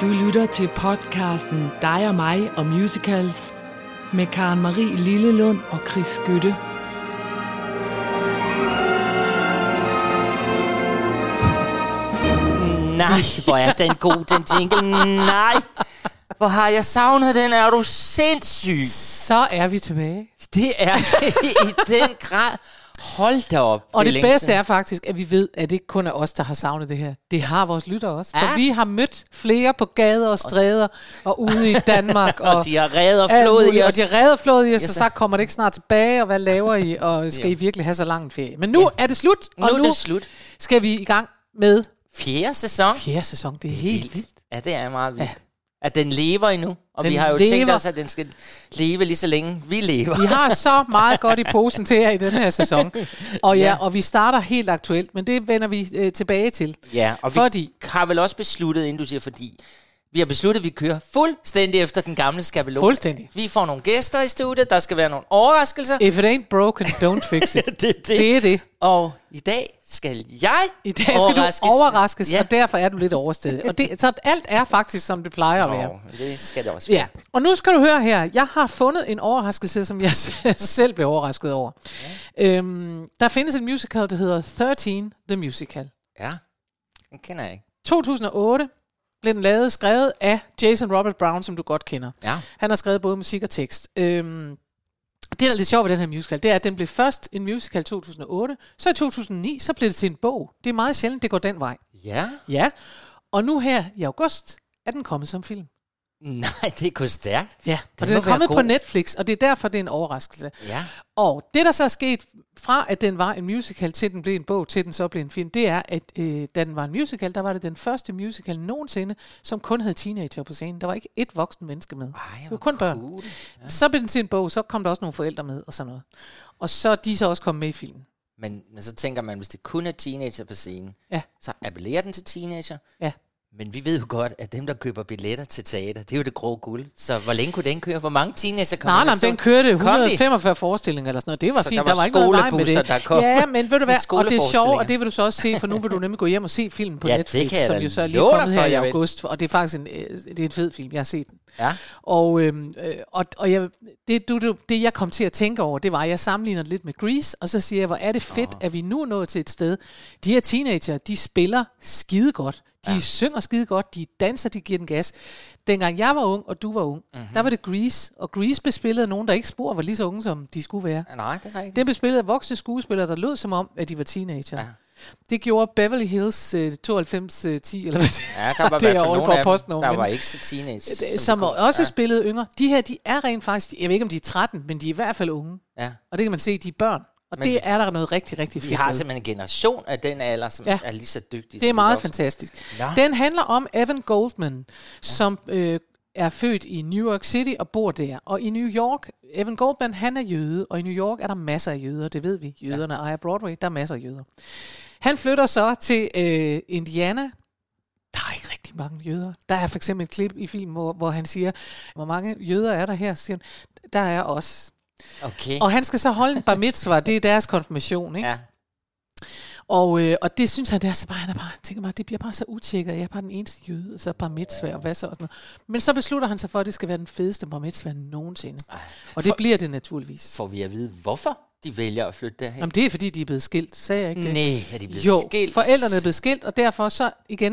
Du lytter til podcasten Dig og mig og musicals med Karen Marie Lillelund og Chris Skytte. Nej, hvor er den god, den jingle. Nej, hvor har jeg savnet den. Er du sindssyg? Så er vi tilbage. Det er i den grad. Hold da op. Og det, længe bedste siden. er faktisk, at vi ved, at det ikke kun er os, der har savnet det her. Det har vores lyttere også. For Ja. vi har mødt flere på gader og stræder og ude i Danmark. og, Og de har reddet og flået i os. Og de har reddet og flået i os, Yes, så kommer det ikke snart tilbage, og hvad laver I, og skal I virkelig have så lang en ferie? Men nu er det slut, Nu og er nu det slut. skal vi i gang med Fjerde sæson. fjerde sæson. Det er helt vildt. Ja, det er meget vildt. At den lever endnu. Og Den vi har jo tænkt lever. os, at den skal leve lige så længe vi lever. Vi har så meget godt i posen til jer i den her sæson. Og ja, Ja. og vi starter helt aktuelt, men det vender vi øh, tilbage til. Ja, og vi Fordi- har vel også besluttet, inden du siger fordi, vi har besluttet, at vi kører fuldstændig efter den gamle skabelon. Fuldstændig. Vi får nogle gæster i studiet, der skal være nogle overraskelser. If it ain't broken, don't fix it. det, det. Det er det. Og i dag skal jeg I dag skal overraskes. du overraskes, Ja. og derfor er du lidt overstedet. Og det, så alt er faktisk, som det plejer at være. Åh, det skal det også være. Ja, og nu skal du høre her. Jeg har fundet en overraskelse, som jeg selv blev overrasket over. Øhm, der findes en musical, der hedder 13 The Musical. Ja, den kender jeg ikke. 2008 blev den lavet, skrevet af Jason Robert Brown, som du godt kender. Ja. Han har skrevet både musik og tekst. Øhm, det, der er lidt sjovt ved den her musical, det er, at den blev først en musical i 2008, så i 2009, så blev det til en bog. Det er meget sjældent, det går den vej. Ja? Ja, og nu her i august er den kommet som film. Nej, det er gået stærkt. Ja, og Den den må er kommet på. Netflix, og det er derfor, det er en overraskelse. Ja. Og det, der så er sket fra, at den var en musical, til den blev en bog, til den så blev en film, det er, at øh, da den var en musical, der var det den første musical nogensinde, som kun havde teenager på scenen. Der var ikke ét voksen menneske med. Ej, det var kun børn. cool. Så blev den til en bog, så kom der også nogle forældre med og sådan noget. Og så er de så også kommet med i filmen. Men, men så tænker man, hvis det kun er teenager på scenen, Ja. så appellerer den til teenager. Ja. Men vi ved jo godt, at dem, der køber billetter til teater, det er jo det grå guld. Så hvor længe kunne den køre? Hvor mange teenager kom Nej, nej, den kørte Kom de? 145 forestillinger eller sådan noget. Det var Så fint. der Der var var, ikke noget med det. der kom. Ja, men ved du hvad? Og det er sjovt, og det vil du så også se, for nu vil du nemlig gå hjem og se filmen på Ja, Netflix, som jo så er lige kommet her i august. Og det er faktisk en, øh, det er en fed film. Jeg har set den. Ja. Og, øhm, øh, og, og jeg, det, du, du, det, jeg kom til at tænke over, det var, at jeg sammenligner det lidt med Grease, og så siger jeg, hvor er det fedt, at vi nu er nået til et sted. De her teenager, de spiller skide godt. De ja. synger skide godt, de danser, de giver den gas. Dengang jeg var ung, og du var ung, Mhm. mm-hmm. der var det Grease, og Grease af nogen, der ikke spor var lige så unge, som de skulle være. Nej, det er rigtigt. Spillet af voksne skuespillere, der lød som om, at de var teenager. Ja. Ja. Det gjorde Beverly Hills øh, 92 øh, 10, eller hvad det Ja, der var i det er hvert fald på af dem, der men- var ikke så teenage. det- vi som kunne- også ja. spillede yngre. De her, de er rent faktisk, jeg ved ikke, om de er 13, men de er i hvert fald unge. Ja. Og det kan man se, de er børn. Og Men det vi- er der noget rigtig, rigtig Vi fedt har ved. simpelthen en generation af den alder, som Ja. er lige så dygtige. Det er som meget voksne. fantastisk. Nå. Den handler om Evan Goldman, som øh, er født i New York City og bor der. Og i New York, Evan Goldman, han er jøde, og i New York er der masser af jøder, det ved vi. Jøderne ejer Broadway, der er masser af jøder. Han flytter så til øh, Indiana. Der er ikke rigtig mange jøder. Der er for eksempel et klip i filmen, hvor, hvor han siger, hvor mange jøder er der her? Så siger han, der er os. Okay. Og han skal så holde en bar mitzvah, det er deres konfirmation, ikke? Ja. Og, øh, og det synes han, det er så bare, han er bare, han tænker bare, det bliver bare så utjekket, jeg er bare den eneste jøde, og så bare mitzvah, og hvad så og sådan noget. Men så beslutter han sig for, at det skal være den fedeste bar mitzvah nogensinde. Og det For- bliver det naturligvis. Får vi at vide, hvorfor de vælger at flytte derhen? Jamen det er fordi, de er blevet skilt, sagde jeg ikke det? Nej, er de blevet Jo, skilt? forældrene er blevet skilt, og derfor så igen,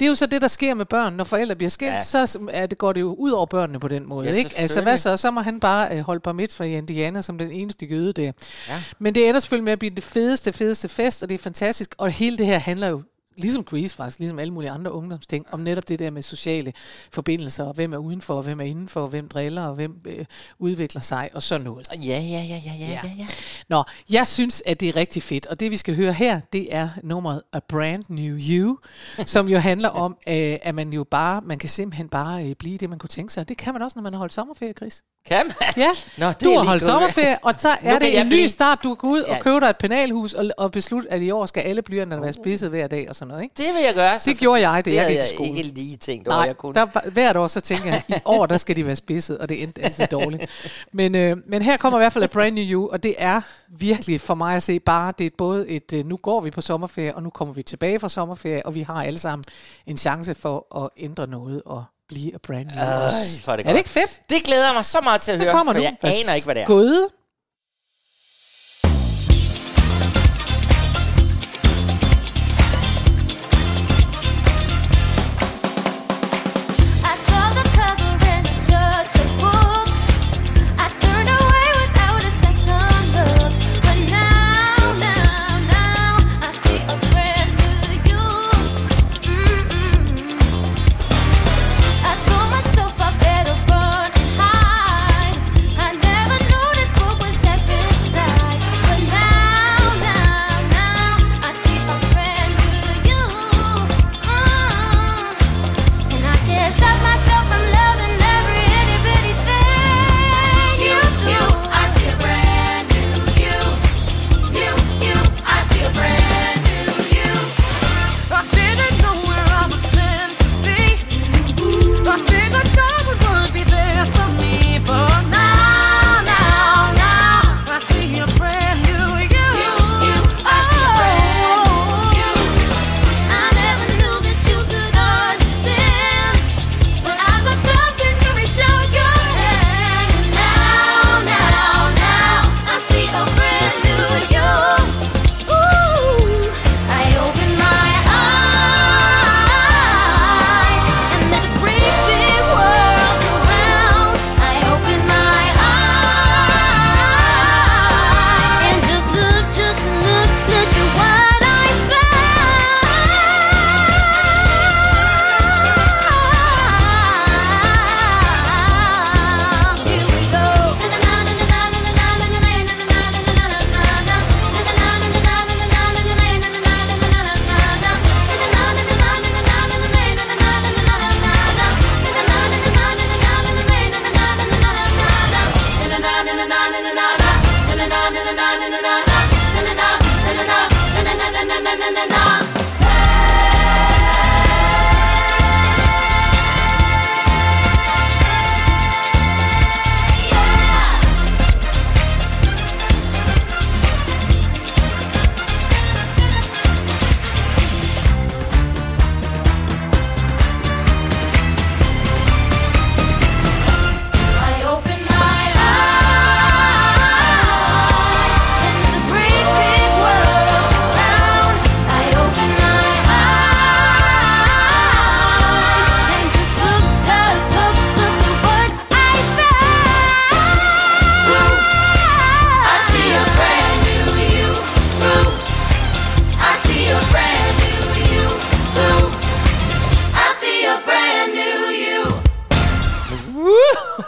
det er jo så det, der sker med børn. Når forældre bliver skilt, Ja. så er det, går det jo ud over børnene på den måde. Ja, ikke? Altså hvad så? Så må han bare øh, holde bar mitzvah i Indiana som den eneste jøde der. Ja. Men det ender selvfølgelig med at blive det fedeste, fedeste fest, og det er fantastisk. Og hele det her handler jo ligesom Grease faktisk, ligesom alle mulige andre ungdomsting, om netop det der med sociale forbindelser, og hvem er udenfor, og hvem er indenfor, og hvem driller, og hvem øh, udvikler sig, og sådan noget. Ja, ja, ja, ja, ja, ja, ja. Nå, jeg synes, at det er rigtig fedt, og det vi skal høre her, det er nummeret A Brand New You, som jo handler om, øh, at man jo bare, man kan simpelthen bare øh, blive det, man kunne tænke sig. Det kan man også, når man har holdt sommerferie, Chris. Kan man? Ja, Nå, det du har holdt sommerferie, og så er kan det en ny start. Du går ud Ja. og køber dig et penalhus og, og beslutte, at i år skal alle blyanterne være spidset hver dag og sådan noget, ikke? Det vil jeg gøre. Så Det gjorde jeg, da det jeg gik i jeg skole. ikke lige tænkt over, Nej, jeg kunne. der, var- hvert år så tænker jeg, i år der skal de være spidset, og det endte altid dårligt. Men, øh, men her kommer i hvert fald A Brand New You, og det er virkelig for mig at se bare, det er både et, øh, nu går vi på sommerferie, og nu kommer vi tilbage fra sommerferie, og vi har alle sammen en chance for at ændre noget og blive A Brand New hvor er det Er det ikke fedt? Det glæder jeg mig så meget til at høre, for nu. jeg aner ikke, hvad det er. Gud.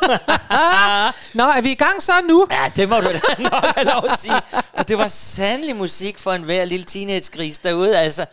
Nå, er vi i gang så nu? Ja, det må du da nok have lov at sige. Og det var sandelig musik for en hver lille teenage-gris derude. Altså,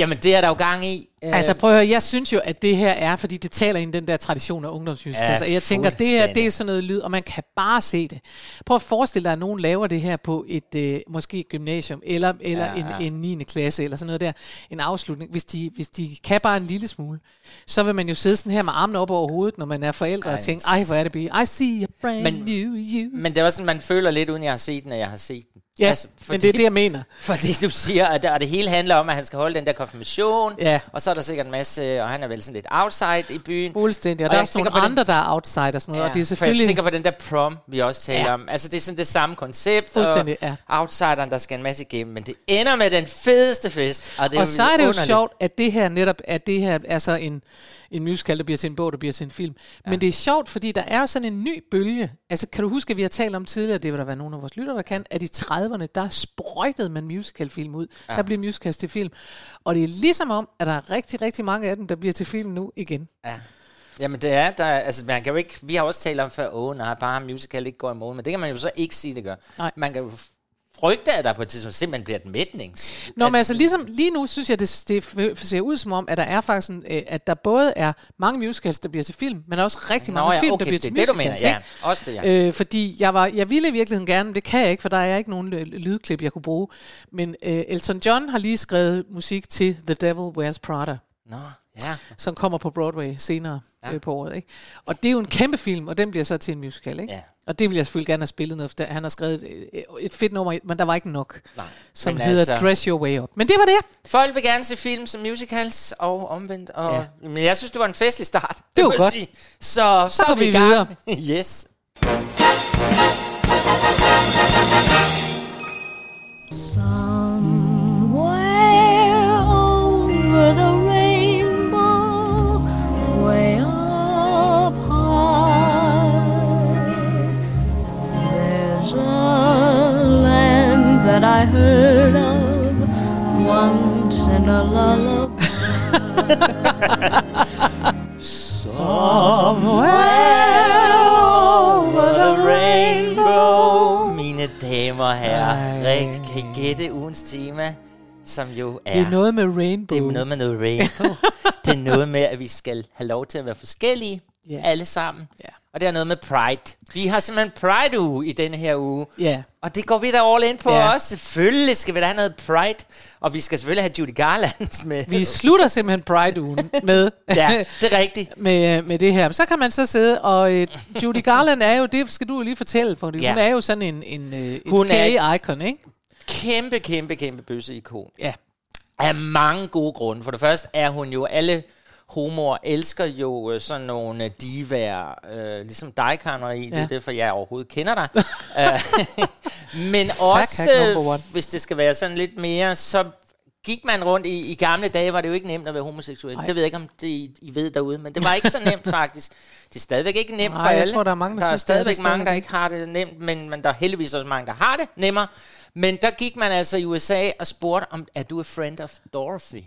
jamen, det er der jo gang i. Øh, Altså prøv at høre, jeg synes jo, at det her er, fordi det taler ind i den der tradition af ungdomsmusicals, Ja, og jeg tænker, det her, det er sådan noget lyd, og man kan bare se det. Prøv at forestille dig, at nogen laver det her på et, øh, måske et gymnasium, eller, eller Ja, en, ja. en 9. klasse, eller sådan noget der, en afslutning. Hvis de, hvis de kan bare en lille smule, så vil man jo sidde sådan her med armene op over hovedet, når man er forældre, Ej, og tænke, ej, hvor er det be. I see a brand Men- new you. Men det også sådan, man føler lidt, uden jeg har set den, at jeg har set den. Ja, altså, men det er det, jeg mener. Fordi du siger, at der, det hele handler om, at han skal holde den der konfirmation. Ja. Og så er der sikkert en masse, og han er vel sådan lidt outside i byen. Fuldstændig. Og, Og der er også nogle på den- andre, der er outside og sådan noget, og det er For jeg selvfølgelig... tænker på den der prom, vi også taler Ja. om. Altså, det er sådan det samme koncept. Fuldstændig, og ja. Outsideren, der skal en masse igennem. Men det ender med den fedeste fest. Og, det og så er det jo sjovt, at det her netop, at det her er så en, en musical, der bliver til en bog, der bliver til en film. Ja. Men det er sjovt, fordi der er sådan en ny bølge. Altså, kan du huske, at vi har talt om tidligere, det vil der være nogle af vores lyttere, der kan, at i 30'erne, der sprøjtede man musicalfilm ud. Ja. Der blev musicals til film. Og det er ligesom om, at der er rigtig, rigtig mange af dem, der bliver til film nu igen. Ja. Jamen det er, der, er- altså man kan jo ikke, vi har også talt om før, åh nej, bare musical ikke går i morgen, men det kan man jo så ikke sige, det gør. Nej. Man kan jo frygter, at der på et tidspunkt simpelthen bliver et mætnings. Nå, men altså ligesom, lige nu synes jeg, det, det ser ud som om, at der er faktisk en, øh, at der både er mange musicals, der bliver til film, men også rigtig Nå mange ja, film, okay, der bliver det til det, du musicals. mener. Ja, også det, ja. Øh, fordi jeg, var, jeg ville i virkeligheden gerne, men det kan jeg ikke, for der er ikke nogen lydklip, jeg kunne bruge. Men øh, Elton John har lige skrevet musik til The Devil Wears Prada, Nå, ja. som kommer på Broadway senere ja. øh, på året. Ikke? Og det er jo en kæmpe film, og den bliver så til en musical. Ikke? Ja. Og det vil jeg selvfølgelig gerne have spillet noget, for han har skrevet et, et fedt nummer, men der var ikke nok, Nej. som hedder altså- Dress Your Way Up. Men det var det. Folk vil gerne se film som musicals og omvendt. Og, ja. Men jeg synes, det var en festlig start. Det var må jeg godt. Sige. Så, så, går er vi vi videre. yes. I heard of once in a lullaby. Over the rainbow. Mine damer og herrer, rigtig kan I gætte ugens tema, som jo er... Det er noget med Rainbow. det er noget med noget rainbow. det er noget med, at vi skal have lov til at være forskellige, Ja. alle sammen. Ja. Og det er noget med Pride. Vi har simpelthen Pride-uge i denne her uge. Ja. Og det går vi da all in på Ja. også. Selvfølgelig skal vi da have noget Pride. Og vi skal selvfølgelig have Judy Garland med. Vi slutter simpelthen Pride-ugen med, ja, det er rigtigt. med, med det her. Så kan man så sidde, og øh, Judy Garland er jo, det skal du jo lige fortælle, for Ja. hun er jo sådan en, en, øh, et Hun er- gay-icon, ikke? Kæmpe, kæmpe, kæmpe bøsse-ikon. Ja. Af mange gode grunde. For det første er hun jo alle homoer elsker jo øh, sådan nogle øh, divaer, øh, ligesom dig, Karen Marie. Det er Ja. derfor, jeg overhovedet kender dig. Øh, Men også, øh, hvis det skal være sådan lidt mere, så gik man rundt i, i gamle dage, var det jo ikke nemt at være homoseksuel. Nej. Det ved jeg ikke, om det I, I ved derude, men det var ikke så nemt faktisk. Det er stadigvæk ikke nemt Nej, for jeg alle. tror, der er mange, der der er stadigvæk det mange, der ikke har det nemt, men, men der er heldigvis også mange, der har det nemmere. Men der gik man altså i USA og spurgte, om er du a friend of Dorothy?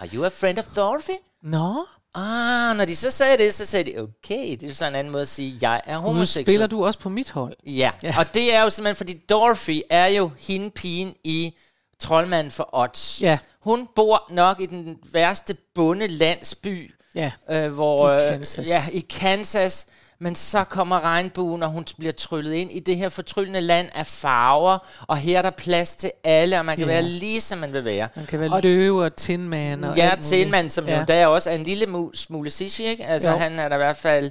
Are you a friend of Dorothy? Nå, Ah, når de så sagde det, så sagde de, okay, det er så en anden måde at sige, jeg er nu homoseksuel. spiller du også på mit hold. Ja. ja, og det er jo simpelthen, fordi Dorothy er jo hende pigen i Troldmanden for Odds. Ja. Hun bor nok i den værste bundelandsby, Ja. øh, hvor, I øh, Kansas. Ja, i Kansas. Men så kommer regnbuen, og hun bliver tryllet ind i det her fortryllende land af farver, og her er der plads til alle, og man kan Ja. være lige som man vil være. Man kan være løve og Tin Man og Ja. Tilman, som ja. Jo der også er en lille mu- smule sissy, ikke? Altså, Jo. han er der i hvert fald...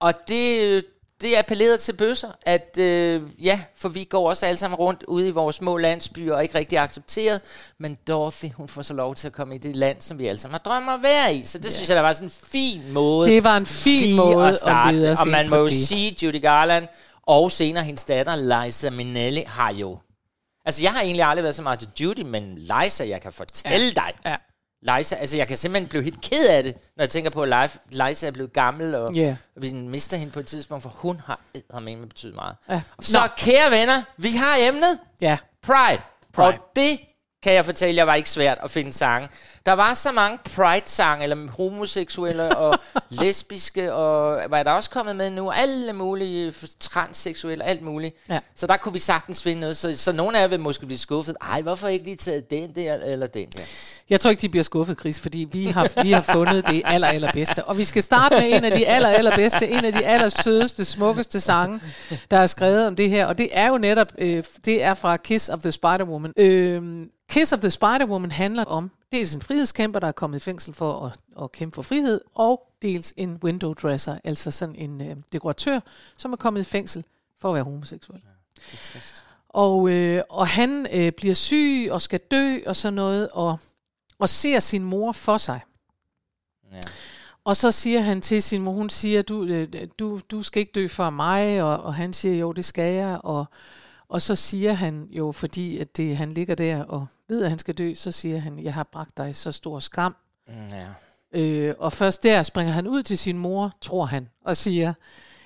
Og det, det appellerede til bøsser, at øh, ja, for vi går også alle sammen rundt ude i vores små landsbyer og ikke rigtig accepteret, men Dorothy, hun får så lov til at komme i det land, som vi alle sammen har drømt om at være i. Så det ja. synes jeg, der var sådan en fin måde Det var en fin måde at starte. at os og man må jo sige, Judy Garland og senere hendes datter, Liza Minnelli, har jo... Altså, jeg har egentlig aldrig været så meget til Judy, men Liza, jeg kan fortælle ja. dig, Ja. Liza, altså jeg kan simpelthen blive helt ked af det, når jeg tænker på, at Liza er blevet gammel, og Ja. vi mister hende på et tidspunkt, for hun har med betydet meget. Ja. Så Nå. kære venner, vi har emnet Ja. Pride. Pride. Og det kan jeg fortælle jer var ikke svært at finde sange. Der var så mange Pride-sange, eller homoseksuelle og lesbiske, og hvad er der også kommet med nu? Alle mulige transseksuelle, alt muligt. Ja. Så der kunne vi sagtens finde noget. Så, så nogle af jer vil måske blive skuffet. Ej, hvorfor ikke lige taget den der, eller den der? Jeg tror ikke, de bliver skuffet, Chris, fordi vi har, vi har fundet det aller, allerbedste. Og vi skal starte med en af de aller, allerbedste, en af de allersødeste, smukkeste sange, der er skrevet om det her. Og det er jo netop, øh, det er fra Kiss of the Spider-Woman. Øh, Kiss of the Spider-Woman handler om dels en frihedskæmper, der er kommet i fængsel for at, at kæmpe for frihed, og dels en window dresser, altså sådan en øh, dekoratør, som er kommet i fængsel for at være homoseksuel. Og, øh, og han øh, bliver syg og skal dø og sådan noget, og, og ser sin mor for sig. Ja. Og så siger han til sin mor, hun siger, du, øh, du, du skal ikke dø for mig, og, og han siger, jo, det skal jeg. Og, og så siger han jo, fordi at det, han ligger der og ved, at han skal dø, så siger han, jeg har bragt dig så stor skam. Mm, ja. Øh, og først der springer han ud til sin mor, tror han, og siger,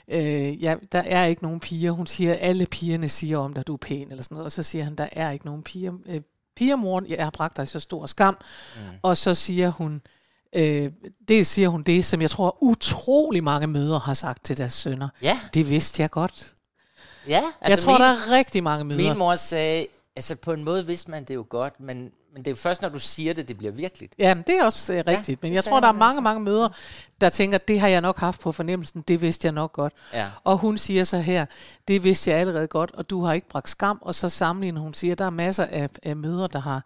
øh, ja, der er ikke nogen piger. Hun siger, alle pigerne siger om dig, at du er pæn, eller sådan noget. Og så siger han, der er ikke nogen piger. Øh, piger, mor, jeg har bragt dig så stor skam. Mm. Og så siger hun, øh, det siger hun det, som jeg tror utrolig mange mødre har sagt til deres sønner. ja. Det vidste jeg godt. Ja, Altså, jeg tror, min, der er rigtig mange møder. min mor sagde, altså på en måde vidste man det jo godt, men, men det er jo først, når du siger det, det bliver virkeligt. Ja, men det er også øh, rigtigt. det men jeg tror, der er mange, altså. mange møder, der tænker, det har jeg nok haft på fornemmelsen, det vidste jeg nok godt. Ja. Og hun siger så her, det vidste jeg allerede godt, og du har ikke bragt skam. Og så sammenligner hun siger, der er masser af, af møder, der har,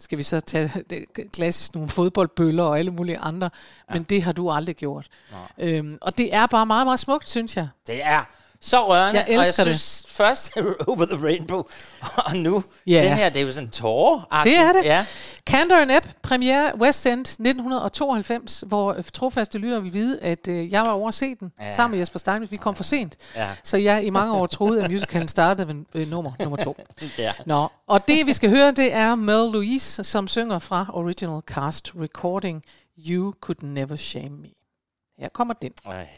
skal vi så tage det klassisk nogle fodboldbøller og alle mulige andre, ja. men det har du aldrig gjort. Øhm, og det er bare meget, meget smukt, synes jeg. Det er så rørende, Jeg elsker og det. jeg synes først Over the Rainbow, og nu, Ja. den her, det er jo sådan tårer Det er det. Ja. Cantor and Ebb, premiere West End 1992, hvor trofaste lytter vil vide, at øh, jeg var over at se den, ja. Sammen med Jesper Steinmetz. Vi kom for sent. Ja. Så jeg i mange år troede, at musicalen startede ved øh, nummer, nummer to. Ja. Nå, og det vi skal høre, det er Mel Louise, som synger fra Original Cast Recording You Could Never Shame Me. Her kommer den. Ej.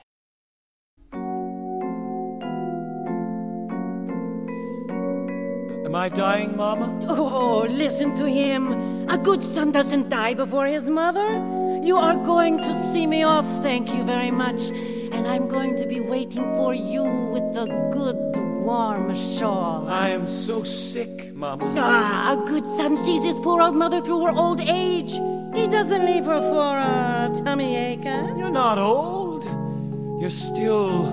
Am I dying, Mama? Oh, listen to him. A good son doesn't die before his mother. You are going to see me off, thank you very much. And I'm going to be waiting for you with a good warm shawl. I am so sick, Mama. Ah, a good son sees his poor old mother through her old age. He doesn't leave her for a tummy ache, huh? You're not old. You're still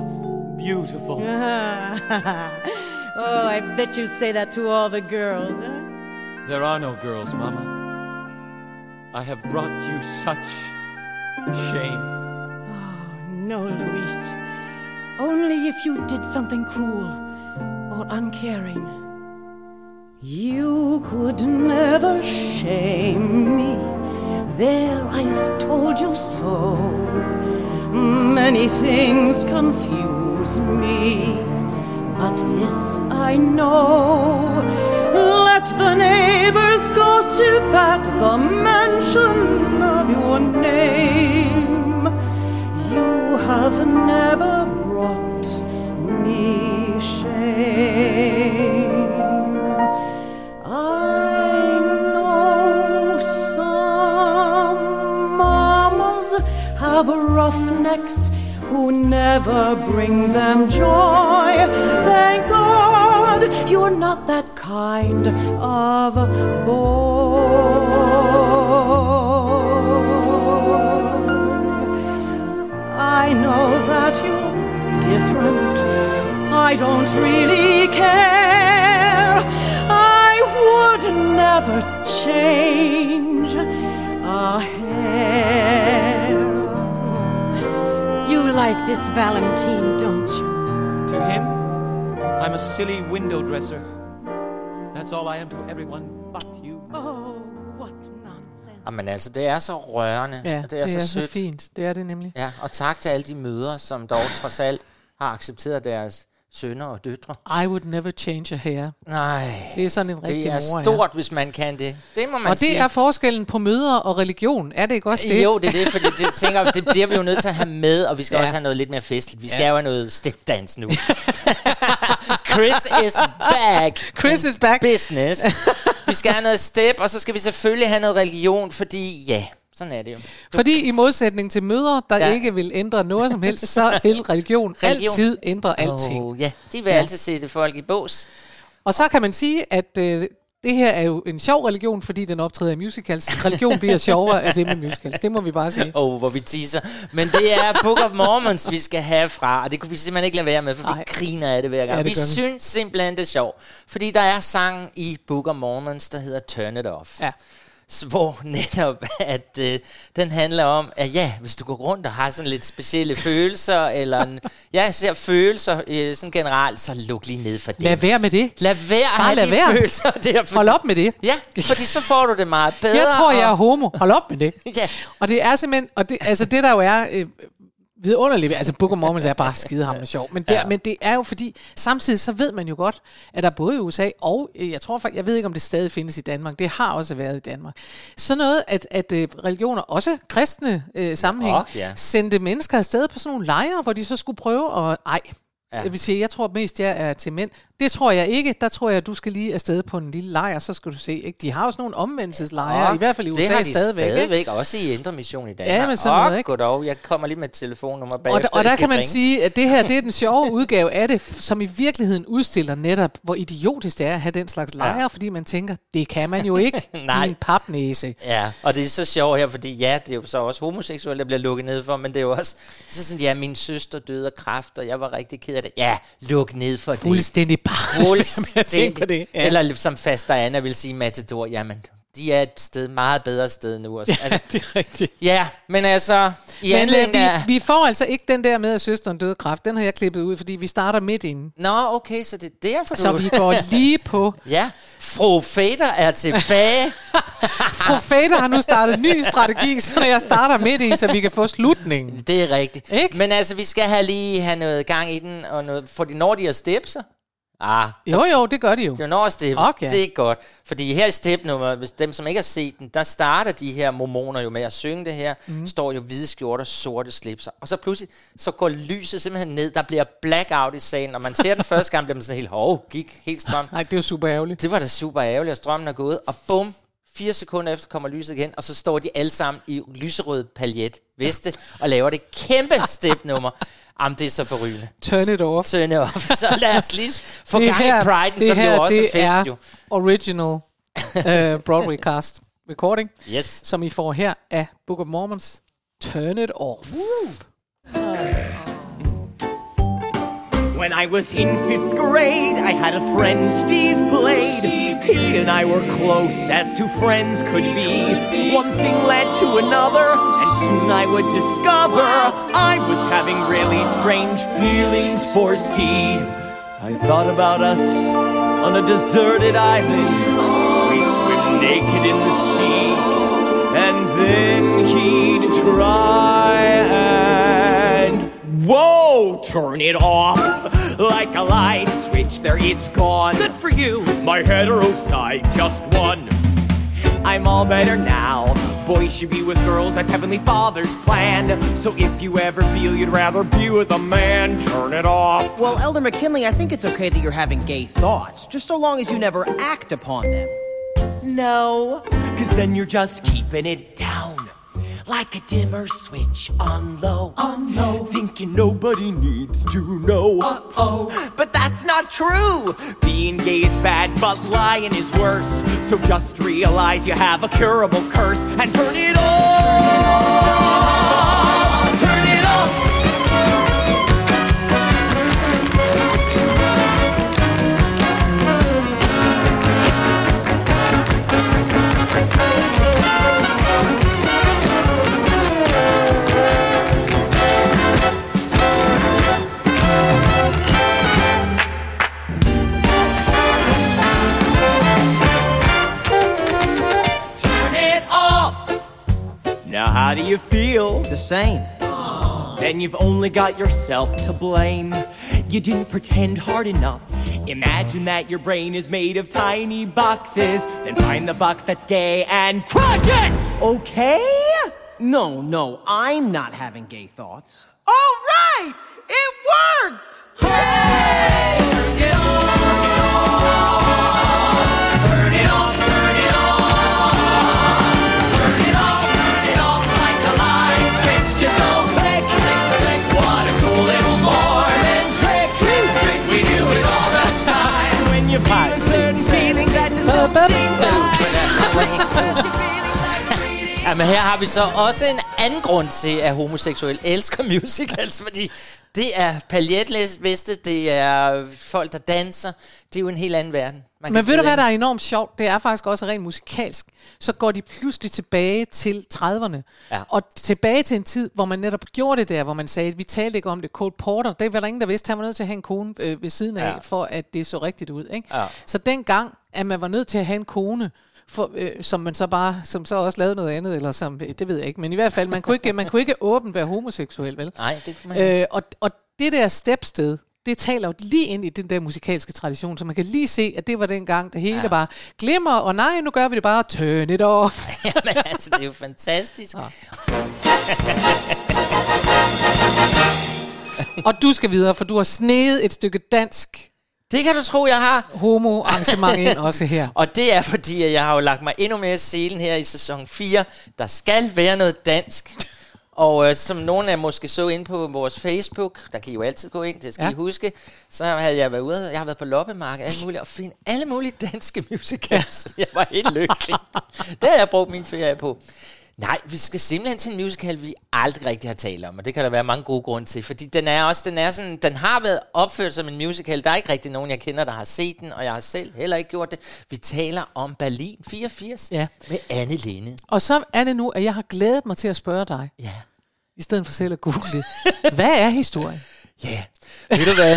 beautiful. oh, I bet you say that to all the girls, huh? There are no girls, Mama. I have brought you such shame. Oh, no, Luis. Only if you did something cruel or uncaring. You could never shame me. There, I've told you so. Many things confuse me, but this I know. Let the neighbors gossip at the mention of your name. You have never brought me shame. I know some have roughnecks who never bring them joy. Thank God you're not that kind of boy. I know that you're different. I don't really care. I would never change a hair. Like this Valentine, don't you? To him, I'm a silly window dresser. That's all I am to everyone but you. Oh, what nonsense. Jamen altså, det er så rørende, Ja, og det er, så, sødt. fint. Det er det nemlig. Ja, og tak til alle de mødre, som dog trods alt har accepteret deres sønner og døtre. I would never change a hair. Nej, Det er sådan en rigtig det er mor, stort, hvis man kan det. Det må man Og sige. det er forskellen på møder og religion. Er det ikke også det? Jo, det er det, fordi det, tænker, det bliver vi jo nødt til at have med, og vi skal Ja. ja. også have noget lidt mere festligt. Vi skal jo have noget stepdance nu. Chris is back. Chris is back. Business. Vi skal have noget step, og så skal vi selvfølgelig have noget religion, fordi ja, sådan er det jo. Fordi i modsætning til møder, der ja. Ikke vil ændre noget som helst, så vil religion, religion. Altid ændre alting. Oh, ja, de vil Ja. altid sætte folk i bås. Og så kan man sige, at øh, det her er jo en sjov religion, fordi den optræder i musicals. Religion bliver sjovere af det med musicals. Det må vi bare sige. Åh, oh, hvor vi teaser. Men det er Book of Mormons, vi skal have fra, og det kunne vi simpelthen ikke lade være med, for Nej. vi griner af det hver gang. Ja, det vi vi. synes simpelthen, det er sjovt, fordi der er sang i Book of Mormons, der hedder Turn It Off. Ja. Hvor netop, at øh, den handler om, at ja, hvis du går rundt og har sådan lidt specielle følelser, eller en, ja, ser følelser øh, sådan generelt, så luk lige ned for det. Lad være med det. lad være at Bare have lad de være. følelser der. Fordi, Hold op med det. Ja, fordi så får du det meget bedre. Jeg tror, jeg er og- homo. Hold op med det. Ja. Og det er simpelthen, og det, altså det der jo er øh, vidunderligt, altså Book of Mormons er bare skidehammerende sjov, men, der, ja. Men det er jo fordi, samtidig så ved man jo godt, at der både i USA og, øh, jeg tror faktisk, jeg ved ikke om det stadig findes i Danmark, det har også været i Danmark, sådan noget, at, at øh, religioner, også kristne øh, sammenhæng, ja. sendte mennesker afsted på sådan nogle lejre, hvor de så skulle prøve at, ej, Ja. Ja. Jeg vil sige, jeg tror mest, jeg er til mænd. Det tror jeg ikke. Der tror jeg, du skal lige afsted på en lille lejr, så skal du se. Ikke? De har også nogle omvendelseslejre, i hvert fald i det USA har de stadigvæk. ikke? stadigvæk også i Indre Mission i Danmark. Ja, men sådan noget, ikke? goddag, jeg kommer lige med et telefonnummer Og, bagefter. der, og der kan man ringe. sige, at det her det er den sjove udgave af det, som i virkeligheden udstiller netop, hvor idiotisk det er at have den slags lejre, ja. fordi man tænker, det kan man jo ikke. Nej. Din papnæse. Ja, og det er så sjovt her, fordi ja, det er jo så også homoseksuelle, der bliver lukket ned for, men det er jo også så sådan, ja, min søster døde af kræft, og jeg var rigtig ked af det. Ja, luk ned for det. Fuldstændig bare. Fuldstændig. tænke på det, ja. Eller som faster Anna vil sige, Matador, jamen, de er et sted, meget bedre sted nu også. Altså, det er rigtigt. ja, men altså, i Men øh, vi, af... vi får altså ikke den der med, at søsteren døde af kræft. Den har jeg klippet ud, fordi vi starter midt inden. Nå, okay, så det er derfor, Så du... vi går lige på. Ja, fru Fader er tilbage. Profeter har nu startet en ny strategi, så jeg starter midt i, så vi kan få slutningen. Det er rigtigt. Ikke? Men altså, vi skal have lige have noget gang i den, og noget, for de når de sig. Ah, Jo, jo, det gør de jo. det er at steppe. Okay. Det er godt. Fordi her i stepnummer, hvis dem som ikke har set den, der starter de her mormoner jo med at synge det her. Mm. Står jo hvide skjorter, sorte slipser. Og så pludselig, så går lyset simpelthen ned. Der bliver blackout i salen. Og man ser den første gang, bliver man sådan helt, hov, gik helt strøm. Nej, det jo super ærgerligt. Det var da super ærgerligt, at strømmen er gået. Og bum, fire sekunder efter kommer lyset igen, og så står de alle sammen i lyserød paljet veste og laver det kæmpe stepnummer. Jamen, det er så forrygende. Turn it off. Turn it off. Så lad os lige få gang i Pride, det som her, jo også det er fest, er jo. original uh, Broadway cast recording, Yes. som I får her af Book of Mormons. Turn it off. When I was in fifth grade, I had a friend, Steve Blade. He and I were close as two friends could be. One thing led to another, and soon I would discover I was having really strange feelings for Steve. I thought about us on a deserted island. We'd swim naked in the sea, and then he'd try Whoa! Turn it off like a light switch. There, it's gone. Good for you. My hetero side just won. I'm all better now. Boys should be with girls. That's Heavenly Father's plan. So if you ever feel you'd rather be with a man, turn it off. Well, Elder McKinley, I think it's okay that you're having gay thoughts, just so long as you never act upon them. No, cause then you're just keeping it down. Like a dimmer switch on low. On low. Thinking nobody needs to know. Uh oh. But that's not true. Being gay is bad, but lying is worse. So just realize you have a curable curse and turn it off. You feel? The same. Then you've only got yourself to blame. You didn't pretend hard enough. Imagine that your brain is made of tiny boxes. Then find the box that's gay and crush it! Okay? No, no, I'm not having gay thoughts. All right! It worked! Jamen her har vi så også en anden grund til, at homoseksuelle elsker musicals, fordi det er paljetveste, det er folk, der danser. Det er jo en helt anden verden. Man Men ved du, hvad der er enormt sjovt? Det er faktisk også rent musikalsk. Så går de pludselig tilbage til 30'erne. Ja. Og tilbage til en tid, hvor man netop gjorde det der, hvor man sagde, at vi talte ikke om det. Cole Porter, det var der ingen, der vidste. Han var nødt til at have en kone øh, ved siden af, ja. for at det så rigtigt ud. Ikke? Ja. Så dengang, at man var nødt til at have en kone, for, øh, som man så bare, som så også lavede noget andet, eller som, det ved jeg ikke, men i hvert fald, man kunne ikke, man kunne ikke åbent være homoseksuel, vel? Nej, det kan man ikke. Øh, og, og det der stepsted, det taler jo lige ind i den der musikalske tradition, så man kan lige se, at det var den gang, det hele ja. bare glimmer, og nej, nu gør vi det bare, turn it off. Jamen altså, det er jo fantastisk. Og du skal videre, for du har snedet et stykke dansk Det kan du tro, jeg har. homo-arrangement ind også her. Og det er fordi, at jeg har jo lagt mig endnu mere i selen her i sæson 4. Der skal være noget dansk. Og øh, som nogen af jer måske så ind på vores Facebook, der kan I jo altid gå ind, det skal Ja. I huske, så havde jeg været ude, jeg har været på loppemarked alt muligt, og finde alle mulige danske musicals. Ja. Jeg var helt lykkelig. det har jeg brugt min ferie på. Nej, vi skal simpelthen til en musical, vi aldrig rigtig har talt om, og det kan der være mange gode grunde til, fordi den er også, den er sådan, den har været opført som en musical. Der er ikke rigtig nogen, jeg kender, der har set den, og jeg har selv heller ikke gjort det. Vi taler om Berlin 84 Ja. med Anne Linde. Og så er det nu, at jeg har glædet mig til at spørge dig, Ja. i stedet for selv at google det. Hvad er historien? Ja, yeah. ved du hvad?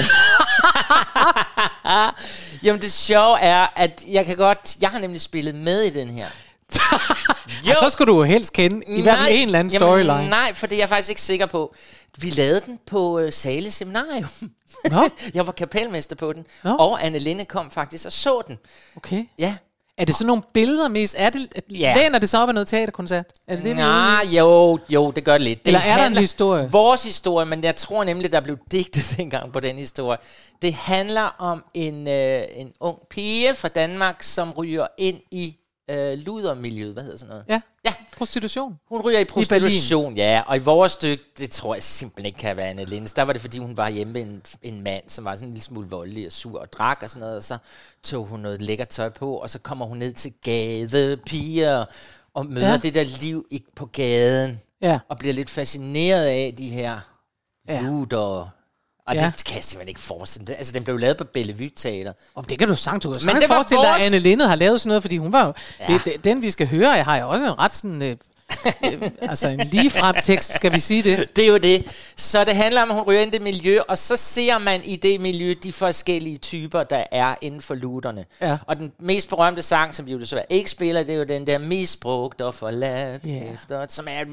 Jamen det sjove er, at jeg kan godt, jeg har nemlig spillet med i den her. Og så skulle du jo helst kende i hvert fald en eller anden storyline. Jamen, nej, for det er jeg faktisk ikke sikker på. Vi lavede den på uh, Sale Seminarium. Nå, jeg var kapelmester på den, Nå. og Anne Linde kom faktisk og så den. okay. Ja. Er det sådan nogle billeder mest? Er det, Ja. Læner det så op af noget teaterkoncert? Er det Nej, jo, jo, det gør det lidt. Det Eller er der en historie? Vores historie, men jeg tror nemlig, der blev digtet dengang på den historie. Det handler om en, øh, en ung pige fra Danmark, som ryger ind i øh, ludermiljøet. Hvad hedder sådan noget? Ja, Ja, prostitution. hun ryger i prostitution, ja. Og i vores stykke, det tror jeg simpelthen ikke kan være Anne Lindes. Der var det, fordi hun var hjemme med en, en mand, som var sådan en lille smule voldelig og sur og drak og sådan noget. Og så tog hun noget lækkert tøj på, og så kommer hun ned til gadepiger og møder Ja. det der liv ikke på gaden. Ja. Og bliver lidt fascineret af de her ja. luder. Og Ja. det kan jeg simpelthen ikke forestille mig. Altså, den blev lavet på Bellevue Teater. Og det kan du sagtens, du kan sagtens det forestille dig, at Anne Linde har lavet sådan noget, fordi hun var jo... Ja. Det, den, vi skal høre, jeg har jo også en ret sådan... Øh, øh, altså en ligefrem tekst, skal vi sige det? Det er jo det. Så det handler om, at hun ryger ind i det miljø, og så ser man i det miljø de forskellige typer, der er inden for luterne. Ja. Og den mest berømte sang, som vi jo desværre ikke spiller, det er jo den der misbrugt og forladt yeah. efter, som er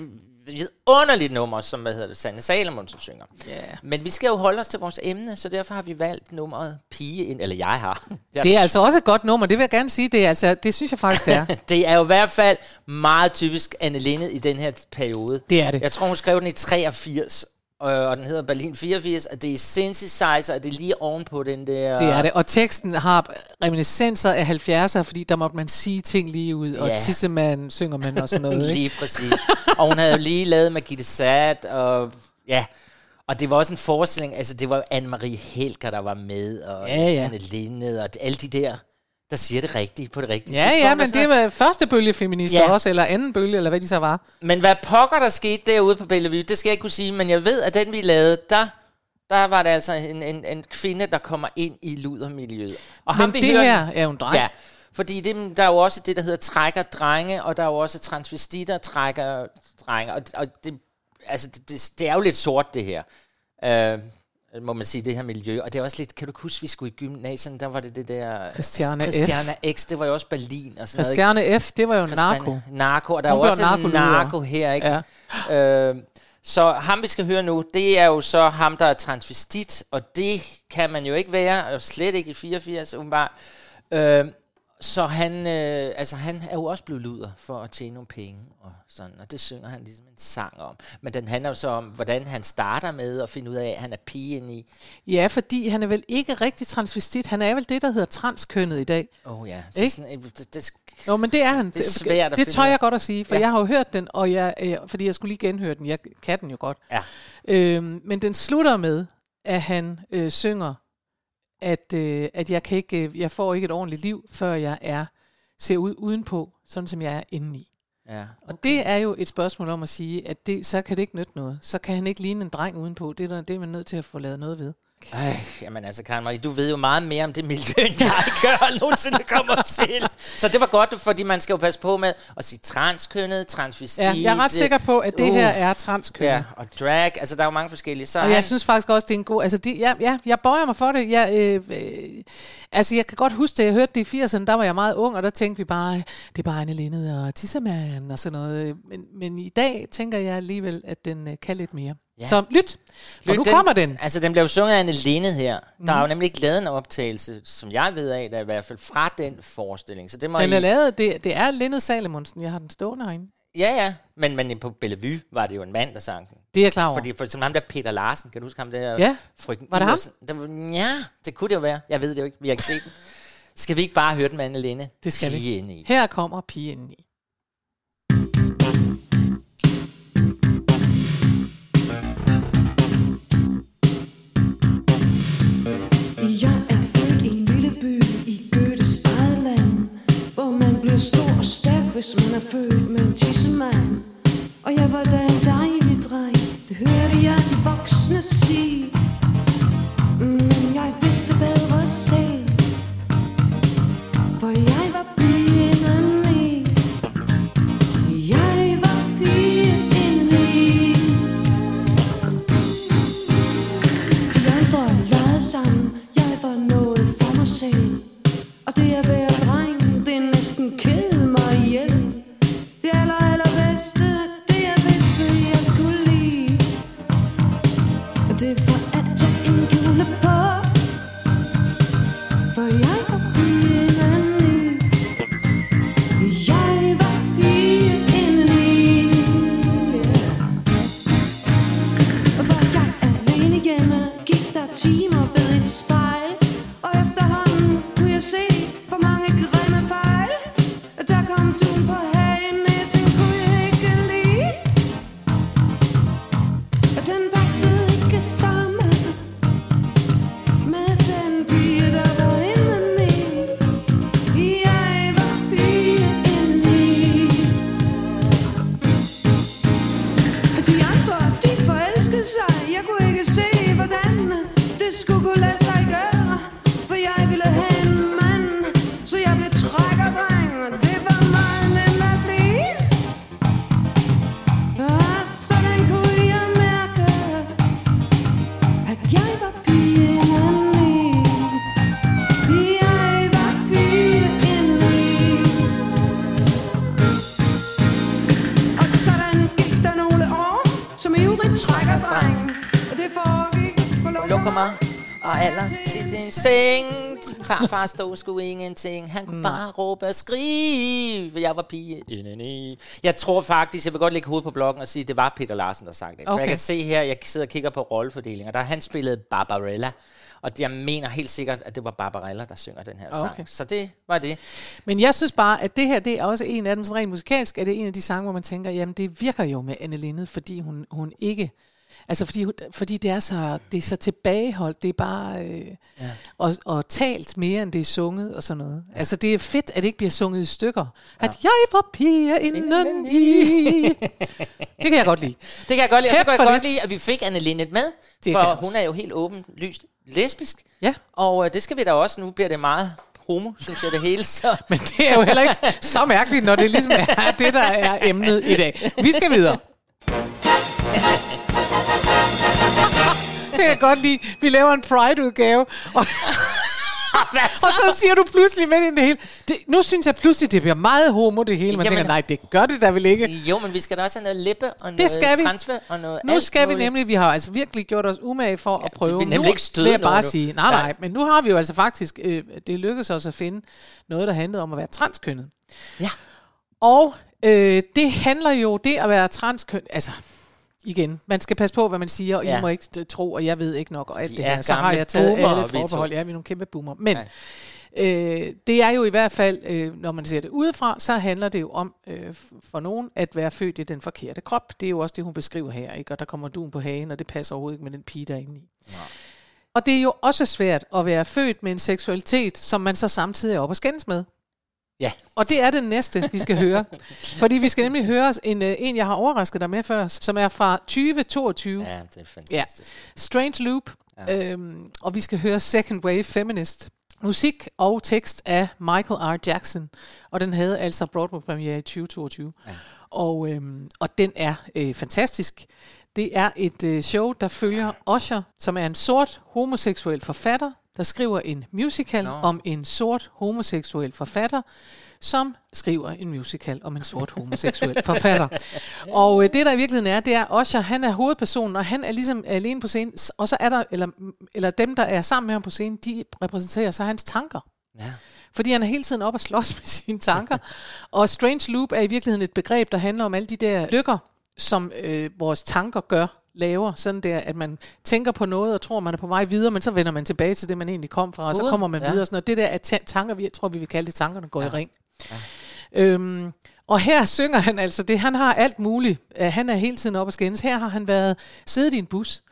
underligt nummer, som hvad hedder det, Sanne Salomon, som synger. Ja. Men vi skal jo holde os til vores emne, så derfor har vi valgt nummeret Pige ind, eller jeg har. Jeg Det er altså også et godt nummer, det vil jeg gerne sige. Det, er, altså, det synes jeg faktisk, det er. det er jo i hvert fald meget typisk Anne Linde i den her periode. Det er det. Jeg tror, hun skrev den i 83, øh, og den hedder Berlin 84, og det er synthesizer, og det er lige ovenpå den der... Det er det. Og teksten har reminiscenser af 70'er, fordi der måtte man sige ting lige ud, og Ja. tissemand synger man og sådan noget. Ikke? Lige præcis. og hun havde jo lige lavet Magitte Sat, og ja... Og det var også en forestilling, altså det var Anne-Marie Helger, der var med, og Ja, ja. Linde, og alle de der, der siger det rigtige på det rigtige Ja, tidspunkt. ja, men det var første bølge feminister Ja. også, eller anden bølge, eller hvad de så var. Men hvad pokker der skete derude på Bellevue, det skal jeg ikke kunne sige, men jeg ved, at den vi lavede, der, der var det altså en, en, en kvinde, der kommer ind i ludermiljøet. Og Men vi det hører- her er jo en dreng. Ja, fordi det, der er jo også det, der hedder trækker drenge, og der er jo også transvestitter trækker drenge, og, og det, altså, det, det, det er jo lidt sort, det her. Øh, må man sige, det her miljø. Og det er også lidt, kan du huske, vi skulle i gymnasiet, der var det det der... Christiane F. Christiane X, det var jo også Berlin og sådan noget. ikke? Christiane F., det var jo Christiane- narko. Narko, og der er Hun blev også en narkoluder. narko her, ikke? Ja. Øh, så ham, vi skal høre nu, det er jo så ham, der er transvestit, og det kan man jo ikke være, og slet ikke i 84, åbenbart. Øh, så han, øh, altså, han er jo også blevet luder for at tjene nogle penge, og sådan, og det synger han ligesom en sang om. Men den handler jo så om, hvordan han starter med at finde ud af, at han er pigen i. Ja, fordi han er vel ikke rigtig transvestit. Han er vel det, der hedder transkønnet i dag. Åh oh, ja, så sådan, øh, det, det, Jo, men det er han. Det er svært at det finde tør jeg godt at sige, for Ja. jeg har jo hørt den, og jeg, øh, fordi jeg skulle lige genhøre den. Jeg kan den jo godt. Ja. Øhm, men den slutter med, at han øh, synger, at, øh, at jeg, kan ikke, øh, jeg får ikke et ordentligt liv, før jeg er ser ud udenpå, sådan som jeg er indeni. ja. Og det er jo et spørgsmål om at sige, at det, så kan det ikke nytte noget. Så kan han ikke ligne en dreng udenpå. Det er, der, det er man nødt til at få lavet noget ved. Ej, jamen altså, Karen Marie, du ved jo meget mere om det miljø, end jeg gør nogensinde kommer til. Så det var godt, fordi man skal jo passe på med at sige transkønnet, transvestit. Ja, jeg er ret sikker på, at det Uh. her er transkønnet. Ja, og drag, altså der er jo mange forskellige. Så Og han, jeg synes faktisk også, det er en god... Altså, det, ja, ja, jeg bøjer mig for det. Jeg, øh, øh, altså, jeg kan godt huske, da jeg hørte det i 80'erne, der var jeg meget ung, og der tænkte vi bare, det er bare Anne Lindet og Tisserman og sådan noget. Men, men i dag tænker jeg alligevel, at den øh, kan lidt mere. Ja. Så lyt, og nu den, kommer den. Altså, den blev jo sunget af Anne Linde her. Der er jo nemlig ikke lavet en optagelse, som jeg ved af, der er i hvert fald fra den forestilling. Så det må Den I, er lavet, det, det er Lindet Salomonsen, jeg har den stående herinde. Ja, ja. Men, men på Bellevue var det jo en mand, der sang den. Det er jeg klar over. Fordi for eksempel ham der Peter Larsen, kan du huske ham der? Ja. Frygten Var det ham? Der, ja, det kunne det jo være. Jeg ved det jo ikke, vi har ikke set den. Skal vi ikke bare høre den med Anne Linde? Det skal vi. Indeni. Her kommer pigen i. være stor og stærk, hvis man er født med en tissemand. Og jeg var da en dejlig dreng, det hørte jeg de voksne sige. Men jeg vidste bedre selv. Der timer ved et spejl farfar stod sgu ingenting. Han kunne bare råbe og skrige, for jeg var pige. indeni. Jeg tror faktisk, jeg vil godt lægge hovedet på blokken og sige, at det var Peter Larsen, der sang det. For Okay. jeg kan se her, jeg sidder og kigger på rollefordelinger. Der har han spillet Barbarella. Og jeg mener helt sikkert, at det var Barbarella, der synger den her Okay. sang. Så det var det. Men jeg synes bare, at det her, det er også en af dem, sådan rent musikalsk, er det en af de sange, hvor man tænker, jamen det virker jo med Anne Linde, fordi hun, hun ikke, altså fordi, fordi det er så, det er så tilbageholdt, det er bare, øh, ja. og, og talt mere, end det er sunget og sådan noget. Ja. Altså det er fedt, at det ikke bliver sunget i stykker. Ja. At jeg var pige inden i. Det kan jeg godt lide. Det kan jeg godt lide. Og så kan jeg godt det. lide, at vi fik Anne Linnet med. Det for hun er jo helt åbenlyst lesbisk. Ja. Og øh, det skal vi da også. Nu bliver det meget homo, synes jeg det hele. Så. Men det er jo heller ikke så mærkeligt, når det ligesom er det, der er emnet i dag. Vi skal videre. Det kan jeg godt lide. Vi laver en Pride-udgave, og, og så siger du pludselig midt i det hele. Det, nu synes jeg pludselig, det bliver meget homo det hele. Man Jamen- tænker, nej, det gør det da vel ikke. Jo, men vi skal da også have noget lippe og noget Det skal vi. transfer og noget Nu alt skal vi muligt. nemlig, vi har altså virkelig gjort os umage for at prøve. vi vil nemlig ikke støde vil jeg bare nogen nu. sige, nej, Nej. nej, men nu har vi jo altså faktisk, øh, det lykkedes os at finde noget, der handlede om at være transkønnet. Ja. Og øh, det handler jo, det at være transkøn, altså igen, man skal passe på, hvad man siger, og ja. Ja. I må ikke tro, og jeg ved ikke nok, og alt Vi det er her. Så har jeg taget boomere, alle forbehold. Ja, vi er nogle kæmpe boomer. Men Ja. øh, det er jo i hvert fald, øh, når man ser det udefra, så handler det jo om øh, for nogen at være født i den forkerte krop. Det er jo også det, hun beskriver her, ikke? Og der kommer duen på hagen, og det passer overhovedet ikke med den pige, der er inde i. Og det er jo også svært at være født med en seksualitet, som man så samtidig er oppe at skændes med. Ja. Og det er det næste, vi skal høre. Fordi vi skal nemlig høre en, øh, en, jeg har overrasket dig med før, som er fra 2022. Ja, det er fantastisk. Strange Loop. Ja. Øhm, og vi skal høre Second Wave Feminist. Musik og tekst af Michael R. Jackson. Og den havde altså Broadway-premiere i 2022. Ja. Og, øhm, og den er øh, fantastisk. Det er et øh, show, der følger Usher, som er en sort homoseksuel forfatter, der skriver en musical Nå. om en sort homoseksuel forfatter, som skriver en musical om en sort homoseksuel forfatter. Og øh, det der i virkeligheden er, det er Osher, han er hovedpersonen, og han er ligesom alene på scenen, og så er der, eller, eller dem, der er sammen med ham på scenen, de repræsenterer så hans tanker. Ja. Fordi han er hele tiden op og slås med sine tanker. og strange loop er i virkeligheden et begreb, der handler om alle de der lykker, som øh, vores tanker gør laver, sådan der, at man tænker på noget og tror, man er på vej videre, men så vender man tilbage til det, man egentlig kom fra, og så kommer man ja. videre. Sådan noget. Det der er ta- tanker, vi, jeg tror, vi vil kalde det tankerne går ja. i ring. Ja. Øhm, og her synger han altså det. Han har alt muligt. Han er hele tiden op og skændes. Her har han været siddet i en bus,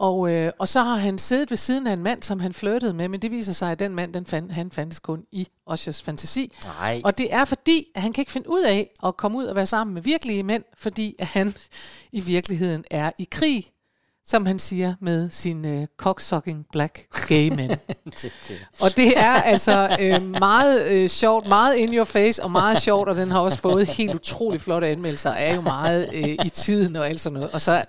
og, øh, og så har han siddet ved siden af en mand, som han flirtede med, men det viser sig, at den mand, den fand, han fandtes kun i Oshers fantasi. Nej. Og det er fordi, at han kan ikke finde ud af at komme ud og være sammen med virkelige mænd, fordi at han i virkeligheden er i krig, som han siger, med sin øh, cocksucking black gay men. Det- og det er altså øh, meget øh, sjovt, meget in your face, og meget sjovt, og den har også fået helt utrolig flotte anmeldelser, er jo meget øh, i tiden og alt sådan noget. Og så,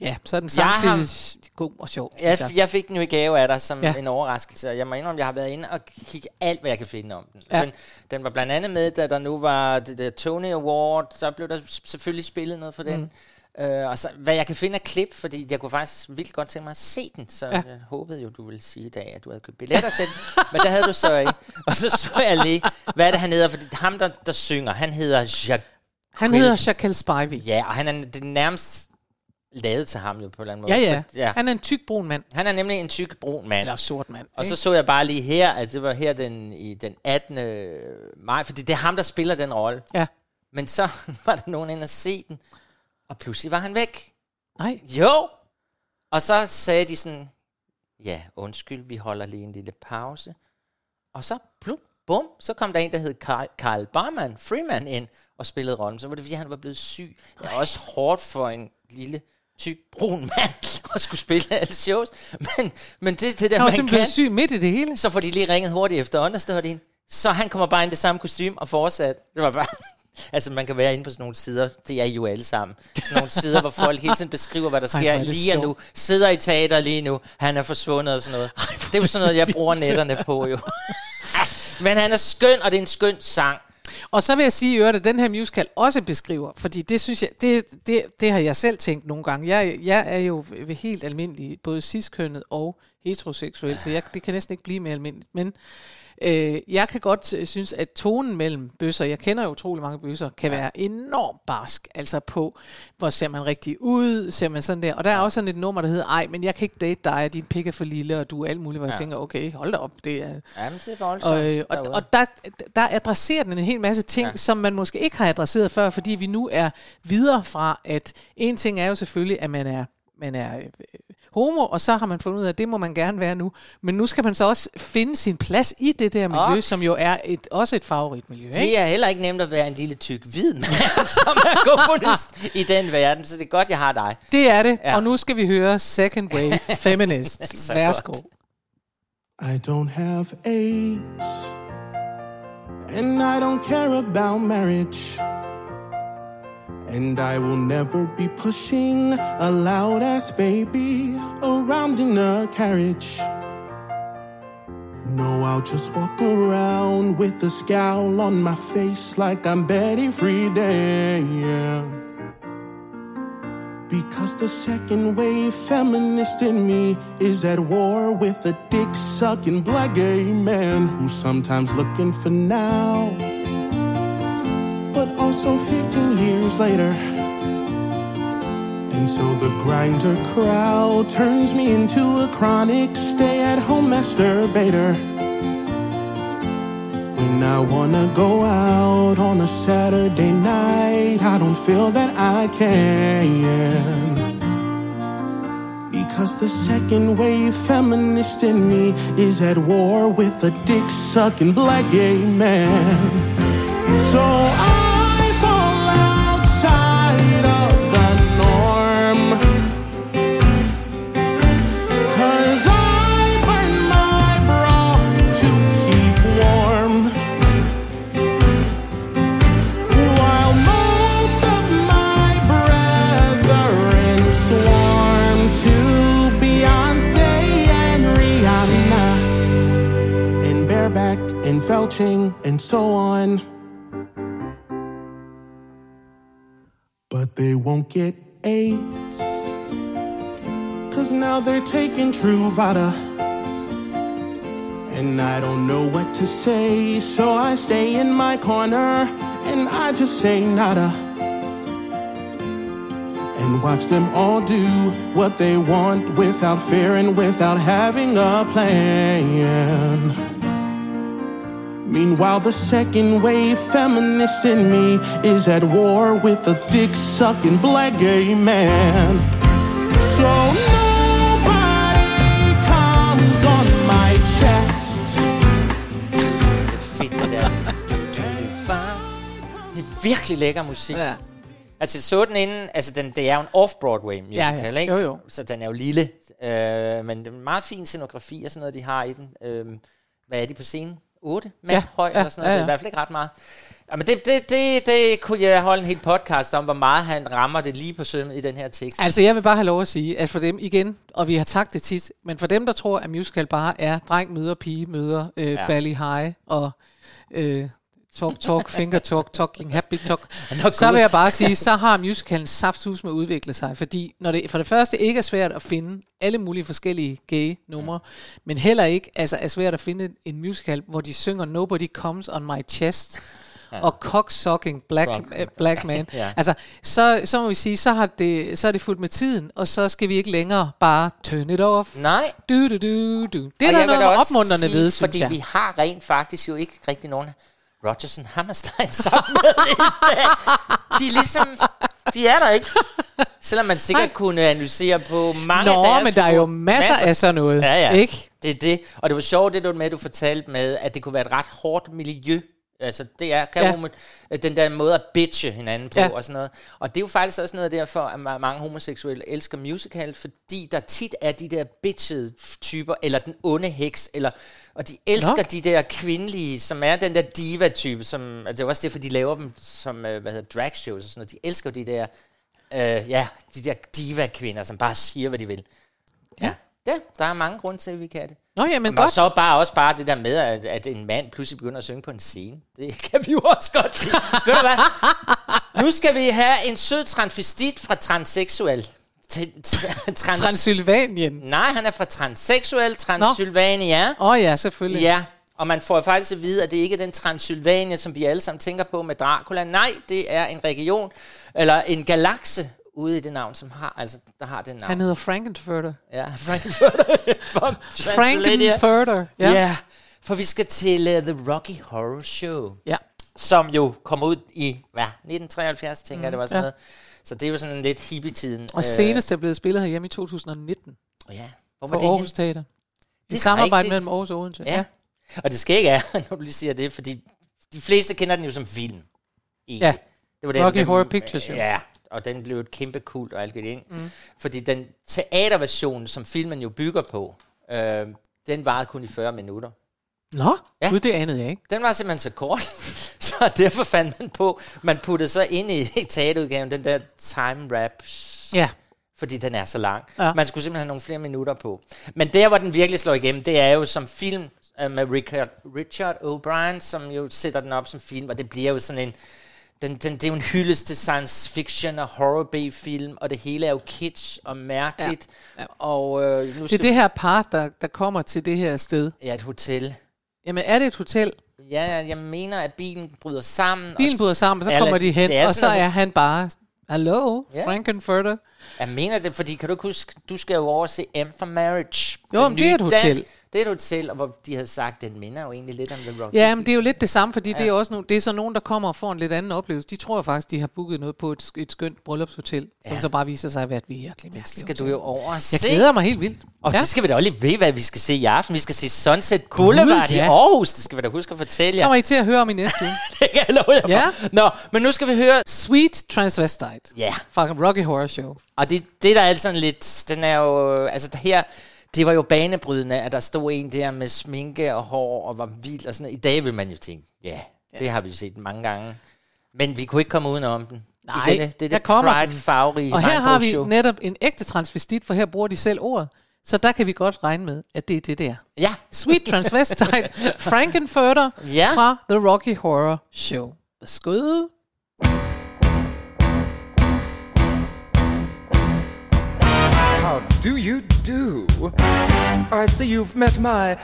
ja, så er den Jeg har- samtidig god og sjov. Jeg, jeg fik den jo i gave af dig som Ja. en overraskelse, og jeg må indrømme, at jeg har været inde og kigge alt, hvad jeg kan finde om den. Ja. Den, den var blandt andet med, da der nu var det der Tony Award, så blev der selvfølgelig spillet noget for den. Mm. Øh, og så, hvad jeg kan finde af klip, fordi jeg kunne faktisk vildt godt tænke mig at se den, så Ja. jeg håbede jo, du ville sige i dag, at du havde købt billetter til den, men det havde du så ikke. Og så så jeg lige, hvad er det, han hedder, fordi ham, der, der synger, han hedder Jacques Han hedder Shaquille Spivey. Ja, og han er det nærmest lavet til ham jo på en eller anden måde. Ja, ja. Så, ja. Han er en tyk brun mand. Han er nemlig en tyk brun mand. Eller sort mand. Og så ikke? så jeg bare lige her, at det var her den, i den 18. maj, fordi det er ham, der spiller den rolle. Ja. Men så var der nogen inde og se den, og pludselig var han væk. Nej. Jo! Og så sagde de sådan, ja, undskyld, vi holder lige en lille pause. Og så, plum, bum, så kom der en, der hed Carl Barman, Freeman, ind og spillede rollen. Så var det, fordi han var blevet syg. Det er også hårdt for en lille tyk brun mand at skulle spille alle shows. Men, men det, det der, man kan. syg midt i det hele. Så får de lige ringet hurtigt efter understudying. Så han kommer bare ind i det samme kostume og fortsat. Det var bare... Altså, man kan være inde på sådan nogle sider, det er I jo alle sammen. Sådan nogle sider, hvor folk hele tiden beskriver, hvad der Ej, sker er det lige nu. Sidder i teater lige nu, han er forsvundet og sådan noget. Det er jo sådan noget, jeg bruger netterne på jo. Men han er skøn, og det er en skøn sang. Og så vil jeg sige i øvrigt, at den her musical også beskriver, fordi det synes jeg, det, det, det har jeg selv tænkt nogle gange. Jeg, jeg er jo ved helt almindelig, både ciskønnet og heteroseksuel, så jeg, det kan næsten ikke blive mere almindeligt. Men øh, jeg kan godt øh, synes, at tonen mellem bøsser, jeg kender jo utrolig mange bøsser, kan være enormt barsk. Altså på, hvor ser man rigtig ud, ser man sådan der. Og der er også sådan et nummer, der hedder, ej, men jeg kan ikke date dig, og din pik er for lille, og du er alt muligt, hvor jeg Ja. tænker, okay, hold da op, det er... Jamen, det er voldsomt. Og, øh, og, derude. og der, der adresserer den en hel masse ting, ja. Ja. som man måske ikke har adresseret før, fordi vi nu er videre fra, at en ting er jo selvfølgelig, at man er, man er øh, homo, og så har man fundet ud af, at det må man gerne være nu. Men nu skal man så også finde sin plads i det der miljø, Ok. som jo er et, også et favoritmiljø. Ikke? Det er heller ikke nemt at være en lille tyk hvid mand, som er kommunist i den verden. Så det er godt, jeg har dig. Det er det, ja. Og nu skal vi høre Second Wave Feminists. Så Værsgo. godt. I don't have AIDS, and I don't care about marriage. And I will never be pushing a loud ass baby around in a carriage. No, I'll just walk around with a scowl on my face like I'm Betty Friedan. Yeah. Because the second wave feminist in me is at war with a dick sucking black gay man who's sometimes looking for now. But also 15 years later. And so the grinder crowd turns me into a chronic stay at home masturbator. When I wanna go out on a Saturday night, I don't feel that I can. Because the second wave feminist in me is at war with a dick sucking black gay man. So I so on. But they won't get AIDS. Cause now they're taking Truvada. And I don't know what to say, so I stay in my corner and I just say nada. And watch them all do what they want without fear and without having a plan. Meanwhile, the second wave feminist in me is at war with a dick sucking black gay man. So nobody comes on my chest. Fedt, det der. Det er virkelig lækker musik. Ja. Altså, så den inden, altså den, det er jo en off-Broadway musical, Ja, ja. ikke? Jo, jo. Så den er jo lille, øh, men det er en meget fin scenografi og sådan noget, de har i den. Øh, hvad er de på scenen? 8 mand Ja, høj ja, eller sådan noget. ja, Det er ja. i hvert fald ikke ret meget. Jamen det, det, det, det kunne jeg holde en hel podcast om, hvor meget han rammer det lige på sømmet i den her tekst. Altså, jeg vil bare have lov at sige, at for dem igen, og vi har sagt det tit, men for dem, der tror, at musical bare er dreng møder pige møder øh, Ja. ja. Bally High og øh, talk, talk, finger talk, talking, happy talk, så vil jeg bare sige, så har musicalen saftsus med at udvikle sig, fordi når det for det første ikke er svært at finde alle mulige forskellige gay numre, men heller ikke altså, er svært at finde en musical, hvor de synger Nobody Comes on My Chest, Ja. og cocksucking black, Cock- øh, black man. Ja. Altså, så, så må vi sige, så, har det, så er det fuldt med tiden, og så skal vi ikke længere bare turn it off. Nej. Du, du, du, du. Det Og er jeg der noget opmuntrende ved, synes fordi jeg. vi har rent faktisk jo ikke rigtig nogen Rodgers Hammerstein sammen med. De er ligesom, de er der ikke. Selvom man sikkert kunne analysere på mange Nå, deres men der er jo masser af sådan noget, Ja, ja. ikke? Det er det. Og det var sjovt, det du med, du fortalte med, at det kunne være et ret hårdt miljø. Altså, det er kan Ja. ja. den der måde at bitche hinanden på Ja. og sådan noget. Og det er jo faktisk også noget derfor, at ma- mange homoseksuelle elsker musical, fordi der tit er de der bitchede typer, eller den onde heks, eller, og de elsker Nå. de der kvindelige, som er den der diva-type, som, altså det er også derfor, de laver dem som, øh, hvad hedder, drag shows og sådan noget. De elsker de der, øh, ja, de der diva-kvinder, som bare siger, hvad de vil. Ja. ja, der er mange grunde til, at vi kan det. Nå, jamen Men godt. så bare også bare det der med, at, at en mand pludselig begynder at synge på en scene. Det kan vi jo også godt lide. Ved du hvad? Nu skal vi have en sød transvestit fra transseksuel. Trans, Transylvanien. Nej, han er fra transseksuel Transylvania. Åh oh, ja, selvfølgelig. Ja, og man får faktisk at vide, at det ikke er den Transylvania, som vi alle sammen tænker på med Dracula. Nej, det er en region, eller en galakse ude i det navn, som har, altså, der har det navn. Han hedder Frankenfurter. Ja, Transylvania. Frankenfurter. Ja. Ja. ja, for vi skal til uh, The Rocky Horror Show. Ja. Som jo kom ud i, hvad, 1973, tænker mm, jeg, det var sådan ja. ja. noget. Så det er jo sådan lidt hippie-tiden. Og senest er blevet spillet herhjemme i 2019 Øh, ja. Hvor på var det Aarhus henne? Teater. Det samarbejde rigtigt. mellem Aarhus og Odense. Ja. Og det skal ikke er, når du lige siger det, fordi de fleste kender den jo som film. egentlig. Ja. Det var den, Rocky den- Horror Picture Show. Ja, og den blev et kæmpe kult og alt det ind. Mm. Fordi den teaterversion, som filmen jo bygger på, øh, den varede kun i 40 minutter. Nå, Ja. Gud, det anede jeg ikke. Den var simpelthen så kort, så derfor fandt man på, man puttede så ind i teaterudgaven den der time rap, Ja. fordi den er så lang. Ja. Man skulle simpelthen have nogle flere minutter på. Men der, hvor den virkelig slår igennem, det er jo som film øh, med Richard, Richard O'Brien, som jo sætter den op som film, og det bliver jo sådan en, den, den, det er jo en hyldest til science fiction og horror B-film, og det hele er jo kitsch og mærkeligt. Ja. Ja. Og øh, nu Det er skal det her par, der, der kommer til det her sted. Ja, et hotel. Jamen, er det et hotel? Ja, jeg mener, at bilen bryder sammen. Bilen bryder sammen, og så Eller kommer de hen, og så er han bare, hallo, Ja. Frankenfurter. Jeg mener det, fordi kan du ikke huske, du skal jo over og se M for Marriage. Jo, men det er et hotel. dansk- Det er et hotel, og hvor de havde sagt, den minder jo egentlig lidt om The Rocky. Ja, men det er jo lidt det samme, fordi ja. det, er også no, det er så nogen, der kommer og får en lidt anden oplevelse. De tror faktisk, de har booket noget på et, et skønt bryllupshotel, ja. som så bare viser sig at være et virkelig Det skal hotel. du jo over og Jeg se. glæder mig helt vildt. Og ja. det skal vi da også lige ved, hvad vi skal se i aften. Vi skal se Sunset Boulevard i ja. Aarhus. Det skal vi da huske at fortælle jer. kommer I til at høre om i næste uge. Det kan jeg love jer for. Ja. Nå, men nu skal vi høre... Sweet Transvestite Ja. fra Rocky Horror Show. Og det, det der er sådan lidt, den er jo, altså det her, det var jo banebrydende, at der stod en der med sminke og hår og var vild og sådan noget. I dag vil man jo tænke, ja, ja. det har vi jo set mange gange. Men vi kunne ikke komme udenom den. Nej, Igen, det er der det kommer pride den. farverige Og her har vi regnbogsshow. netop en ægte transvestit, for her bruger de selv ordet. Så der kan vi godt regne med, at det er det der. Ja. Sweet Transvestite, Frankenfurter Ja. fra The Rocky Horror Show. Værsgo. Do you do? I see you've met my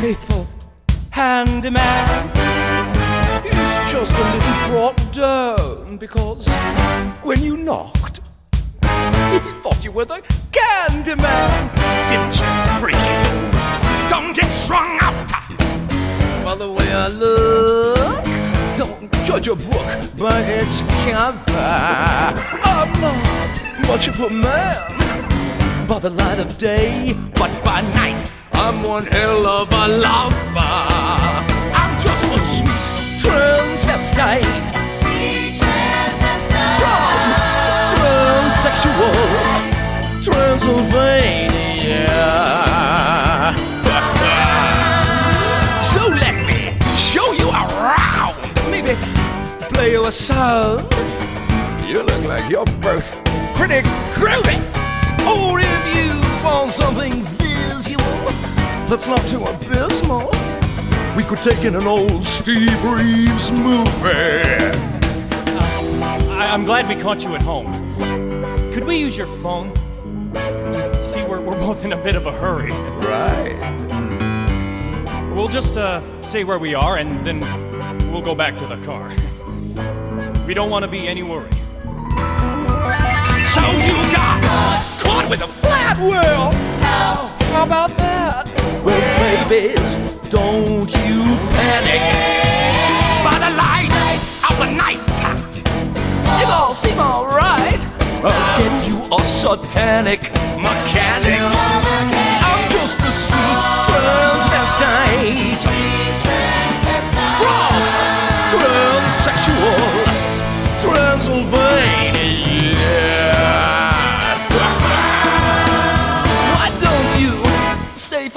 faithful handyman. He's just a little brought down because when you knocked, he thought you were the Candyman. Didn't you, freaky? Don't get strung out by the way I look. Don't judge a book by its cover. I'm not much of a man by the light of day, but by night I'm one hell of a lover. I'm just a sweet transvestite. Sweet transvestite. From transsexual Transylvania. so let me show you around. Maybe play you a song. You look like you're both pretty groovy. Or want something visual that's not too abysmal, we could take in an old Steve Reeves movie. I, I'm glad we caught you at home. Could we use your phone? You see, we're, we're both in a bit of a hurry. Right. We'll just uh, say where we are and then we'll go back to the car. We don't want to be any worry. Caught with a flat world. How about that? Well, babies, don't you panic. By the light of the night, it all seem alright. I'll get you a satanic mechanic. I'm just a sweet transvestite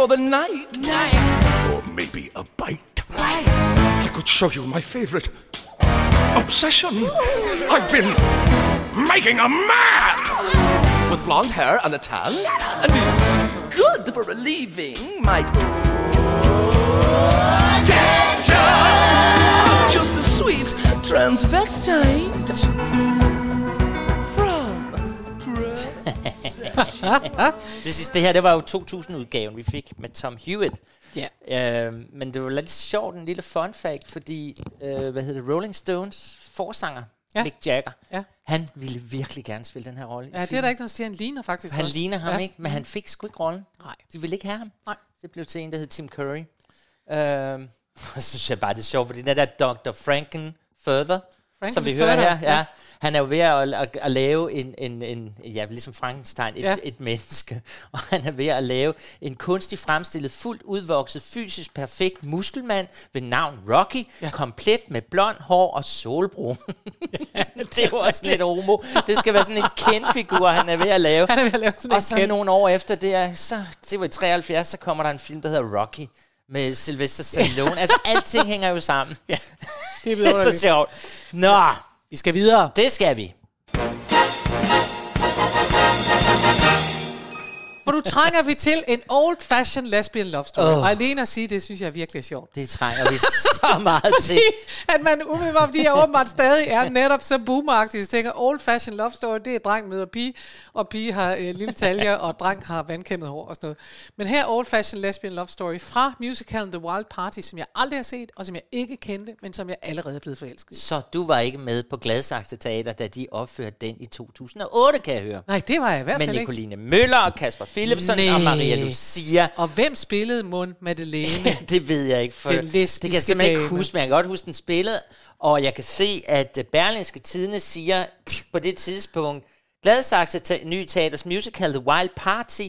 for the night? Night. Or maybe a bite. I could show you my favorite obsession. I've been making a man with blonde hair and a tan, and it's good for relieving my tension. Just a sweet transvestite det sidste, det her, det var jo 2000-udgaven, vi fik med Tom Hewitt. Ja. Øh, men det var lidt sjovt, en lille fun fact, fordi, øh, hvad hedder det, Rolling Stones forsanger, Ja. Mick Jagger, Ja. han ville virkelig gerne spille den her rolle. Ja, det er der ikke noget at sige. Han ligner faktisk Han også. ligner ham ja. ikke, men han fik sgu ikke rollen. Nej. De ville ikke have ham. Nej. Det blev til en, der hed Tim Curry. Og så synes jeg bare, det er sjovt, fordi den der Dr. Franken Further, som vi hører her, ja, ja. han er jo ved at, at, at lave en, en, en, ja, ligesom Frankenstein, et, Ja. ja. et menneske, og han er ved at lave en kunstig fremstillet, fuldt udvokset, fysisk perfekt muskelmand ved navn Rocky, ja. komplet med blond hår og solbrun. det er jo også lidt homo. Det skal være sådan en kendfigur, han er ved at lave. Han er ved at lave sådan en og så Ken. nogle år efter det, er, så, det var i 73, så kommer der en film, der hedder Rocky med Sylvester Stallone. altså, alting hænger jo sammen. Ja, det er det er så sjovt. Nå, Vi skal videre. det skal vi. For nu trænger vi til en old-fashioned lesbian love story. Åh. Og alene at sige det, synes jeg virkelig er sjovt. Det trænger vi så meget til. Fordi at man umiddelbart, fordi jeg åbenbart stadig er netop så boomeragtig, så tænker, old fashion love story, det er dreng møder pige, og pige har øh, lille taljer, og dreng har vandkæmmet hår og sådan noget. Men her er old fashion lesbian love story fra musicalen The Wild Party, som jeg aldrig har set, og som jeg ikke kendte, men som jeg allerede er blevet forelsket. Så du var ikke med på Gladsaxe Teater, da de opførte den i 2008, kan jeg høre. Nej, det var jeg i hvert fald ikke. Nicoline Møller og Kasper Philipsen Nej. og Maria Lucia. Og hvem spillede Mund Madeleine? det ved jeg ikke. For Den det kan jeg simpelthen ikke dame. huske, men jeg kan godt huske den spillede. Og jeg kan se, at øh, Berlingske Tidene siger på det tidspunkt, Gladsaxe Nye Teaters musical The Wild Party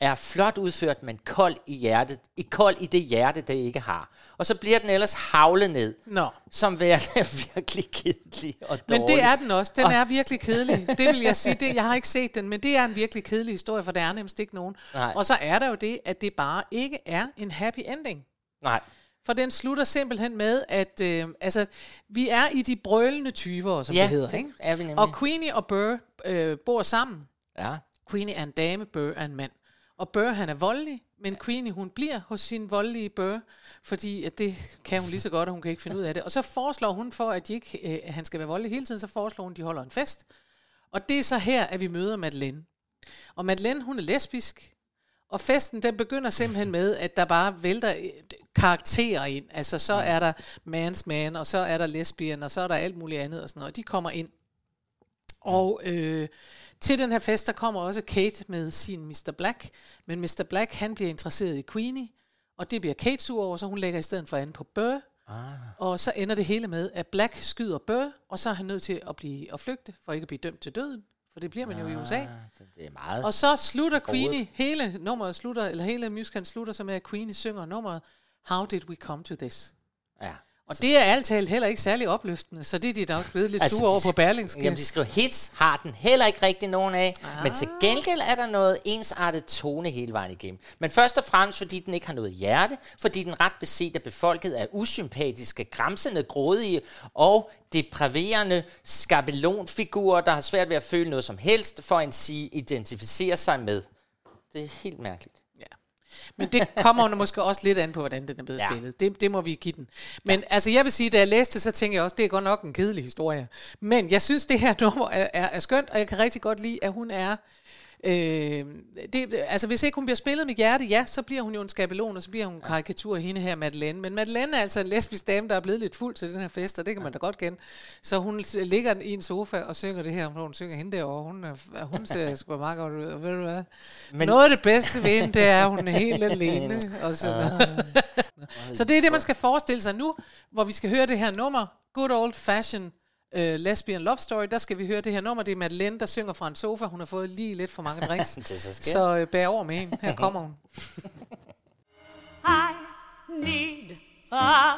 er flot udført, men kold i hjertet. I kold i det hjerte, det ikke har. Og så bliver den ellers havlet ned. Nå. Som værende virkelig kedelig og dårlig. Men det er den også. Den Og- er virkelig kedelig. Det vil jeg sige. Det, jeg har ikke set den, men det er en virkelig kedelig historie, for der er nemlig ikke nogen. Nej. Og så er der jo det, at det bare ikke er en happy ending. Nej. For den slutter simpelthen med, at øh, altså, vi er i de brølende 20'ere, som Ja, det hedder. det Ikke? er vi nemlig. Og Queenie og Burr øh, bor sammen. Ja. Queenie er en dame, Burr er en mand. Og Burr han er voldelig, men Queenie hun bliver hos sin voldelige Burr, fordi at det kan hun lige så godt, og hun kan ikke finde ud af det. Og så foreslår hun for, at, de ikke, øh, at han skal være voldelig hele tiden, så foreslår hun, at de holder en fest. Og det er så her, at vi møder Madeleine. Og Madeleine, hun er lesbisk, Og festen, den begynder simpelthen med, at der bare vælter øh, karakterer ind. Altså, så er der man's man, og så er der lesbian, og så er der alt muligt andet og sådan noget. De kommer ind. Og øh, til den her fest, der kommer også Kate med sin Mr. Black. Men Mr. Black, han bliver interesseret i Queenie, og det bliver Kate sur over, så hun lægger i stedet for an på Burr. Ah. Og så ender det hele med, at Black skyder Burr, og så er han nødt til at blive at flygte, for ikke at blive dømt til døden. For det bliver man jo i USA. Ah, så det er meget Og så slutter. Queenie, hele nummeret slutter, eller hele musicalen slutter så med, at Queenie synger nummeret How Did We Come To This? Ja. Og det er alt talt heller ikke særlig opløftende, så det er de nok blevet lidt altså, sure over på Berlingske. Jamen, de skriver, hits har den heller ikke rigtig nogen af, ah. men til gengæld er der noget ensartet tone hele vejen igennem. Men først og fremmest, fordi den ikke har noget hjerte, fordi den ret beset er befolket af usympatiske, græmsende, grådige og depraverende skabelonfigurer, der har svært ved at føle noget som helst, for en sige identificere sig med. Det er helt mærkeligt. Men det kommer jo måske også lidt an på, hvordan den er blevet Ja. spillet. Det, det må vi give den. Men ja. altså, jeg vil sige, da jeg læste så tænkte jeg også, det er godt nok en kedelig historie. Men jeg synes, det her nummer er, er, er skønt, og jeg kan rigtig godt lide, at hun er... Øh, det, altså hvis ikke hun bliver spillet med hjerte, ja, så bliver hun jo en skabelon, og så bliver hun en karikatur af hende her, Madeleine. Men Madeleine er altså en lesbisk dame, der er blevet lidt fuld til den her fest, og det kan man da godt kende. Så hun ligger i en sofa og synger det her, hvor hun synger hende derovre. Hun, er, hun ser sgu meget godt ud, og ved du hvad? Men- Noget af det bedste ved hende, det er, at hun er helt alene. Og sådan noget. så det er det, man skal forestille sig nu, hvor vi skal høre det her nummer, Good Old Fashion uh, Lesbian Love Story, der skal vi høre det her nummer. Det er Madeleine, der synger fra en sofa. Hun har fået lige lidt for mange drinks. Det er så skært. så uh, bær over med hende. Her kommer hun. I need a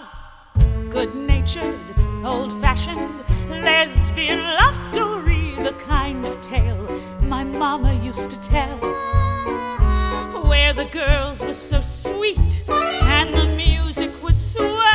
good natured, old fashioned lesbian love story, the kind of tale my mama used to tell. Where the girls were so sweet and the music would swell,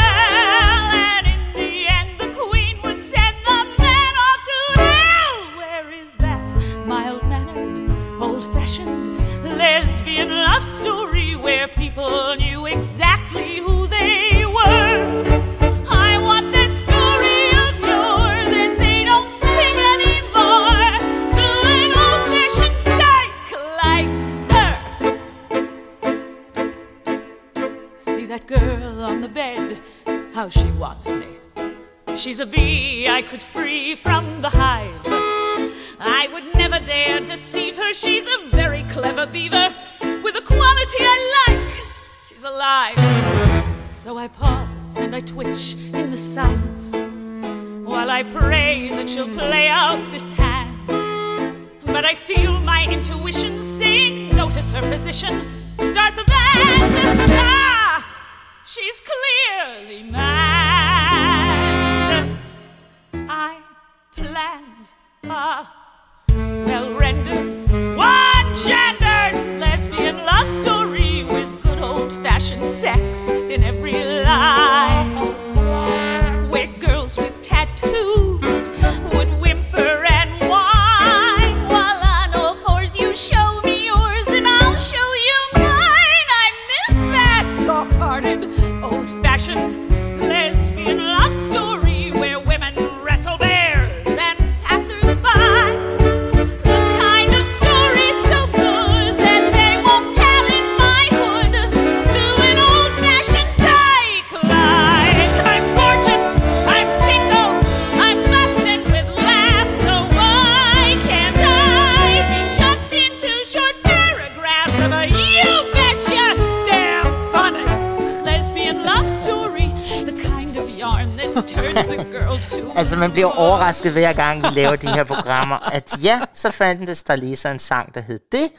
Altså, man bliver overrasket hver gang, vi laver de her programmer, at ja, så fandt der lige så en sang, der hed det.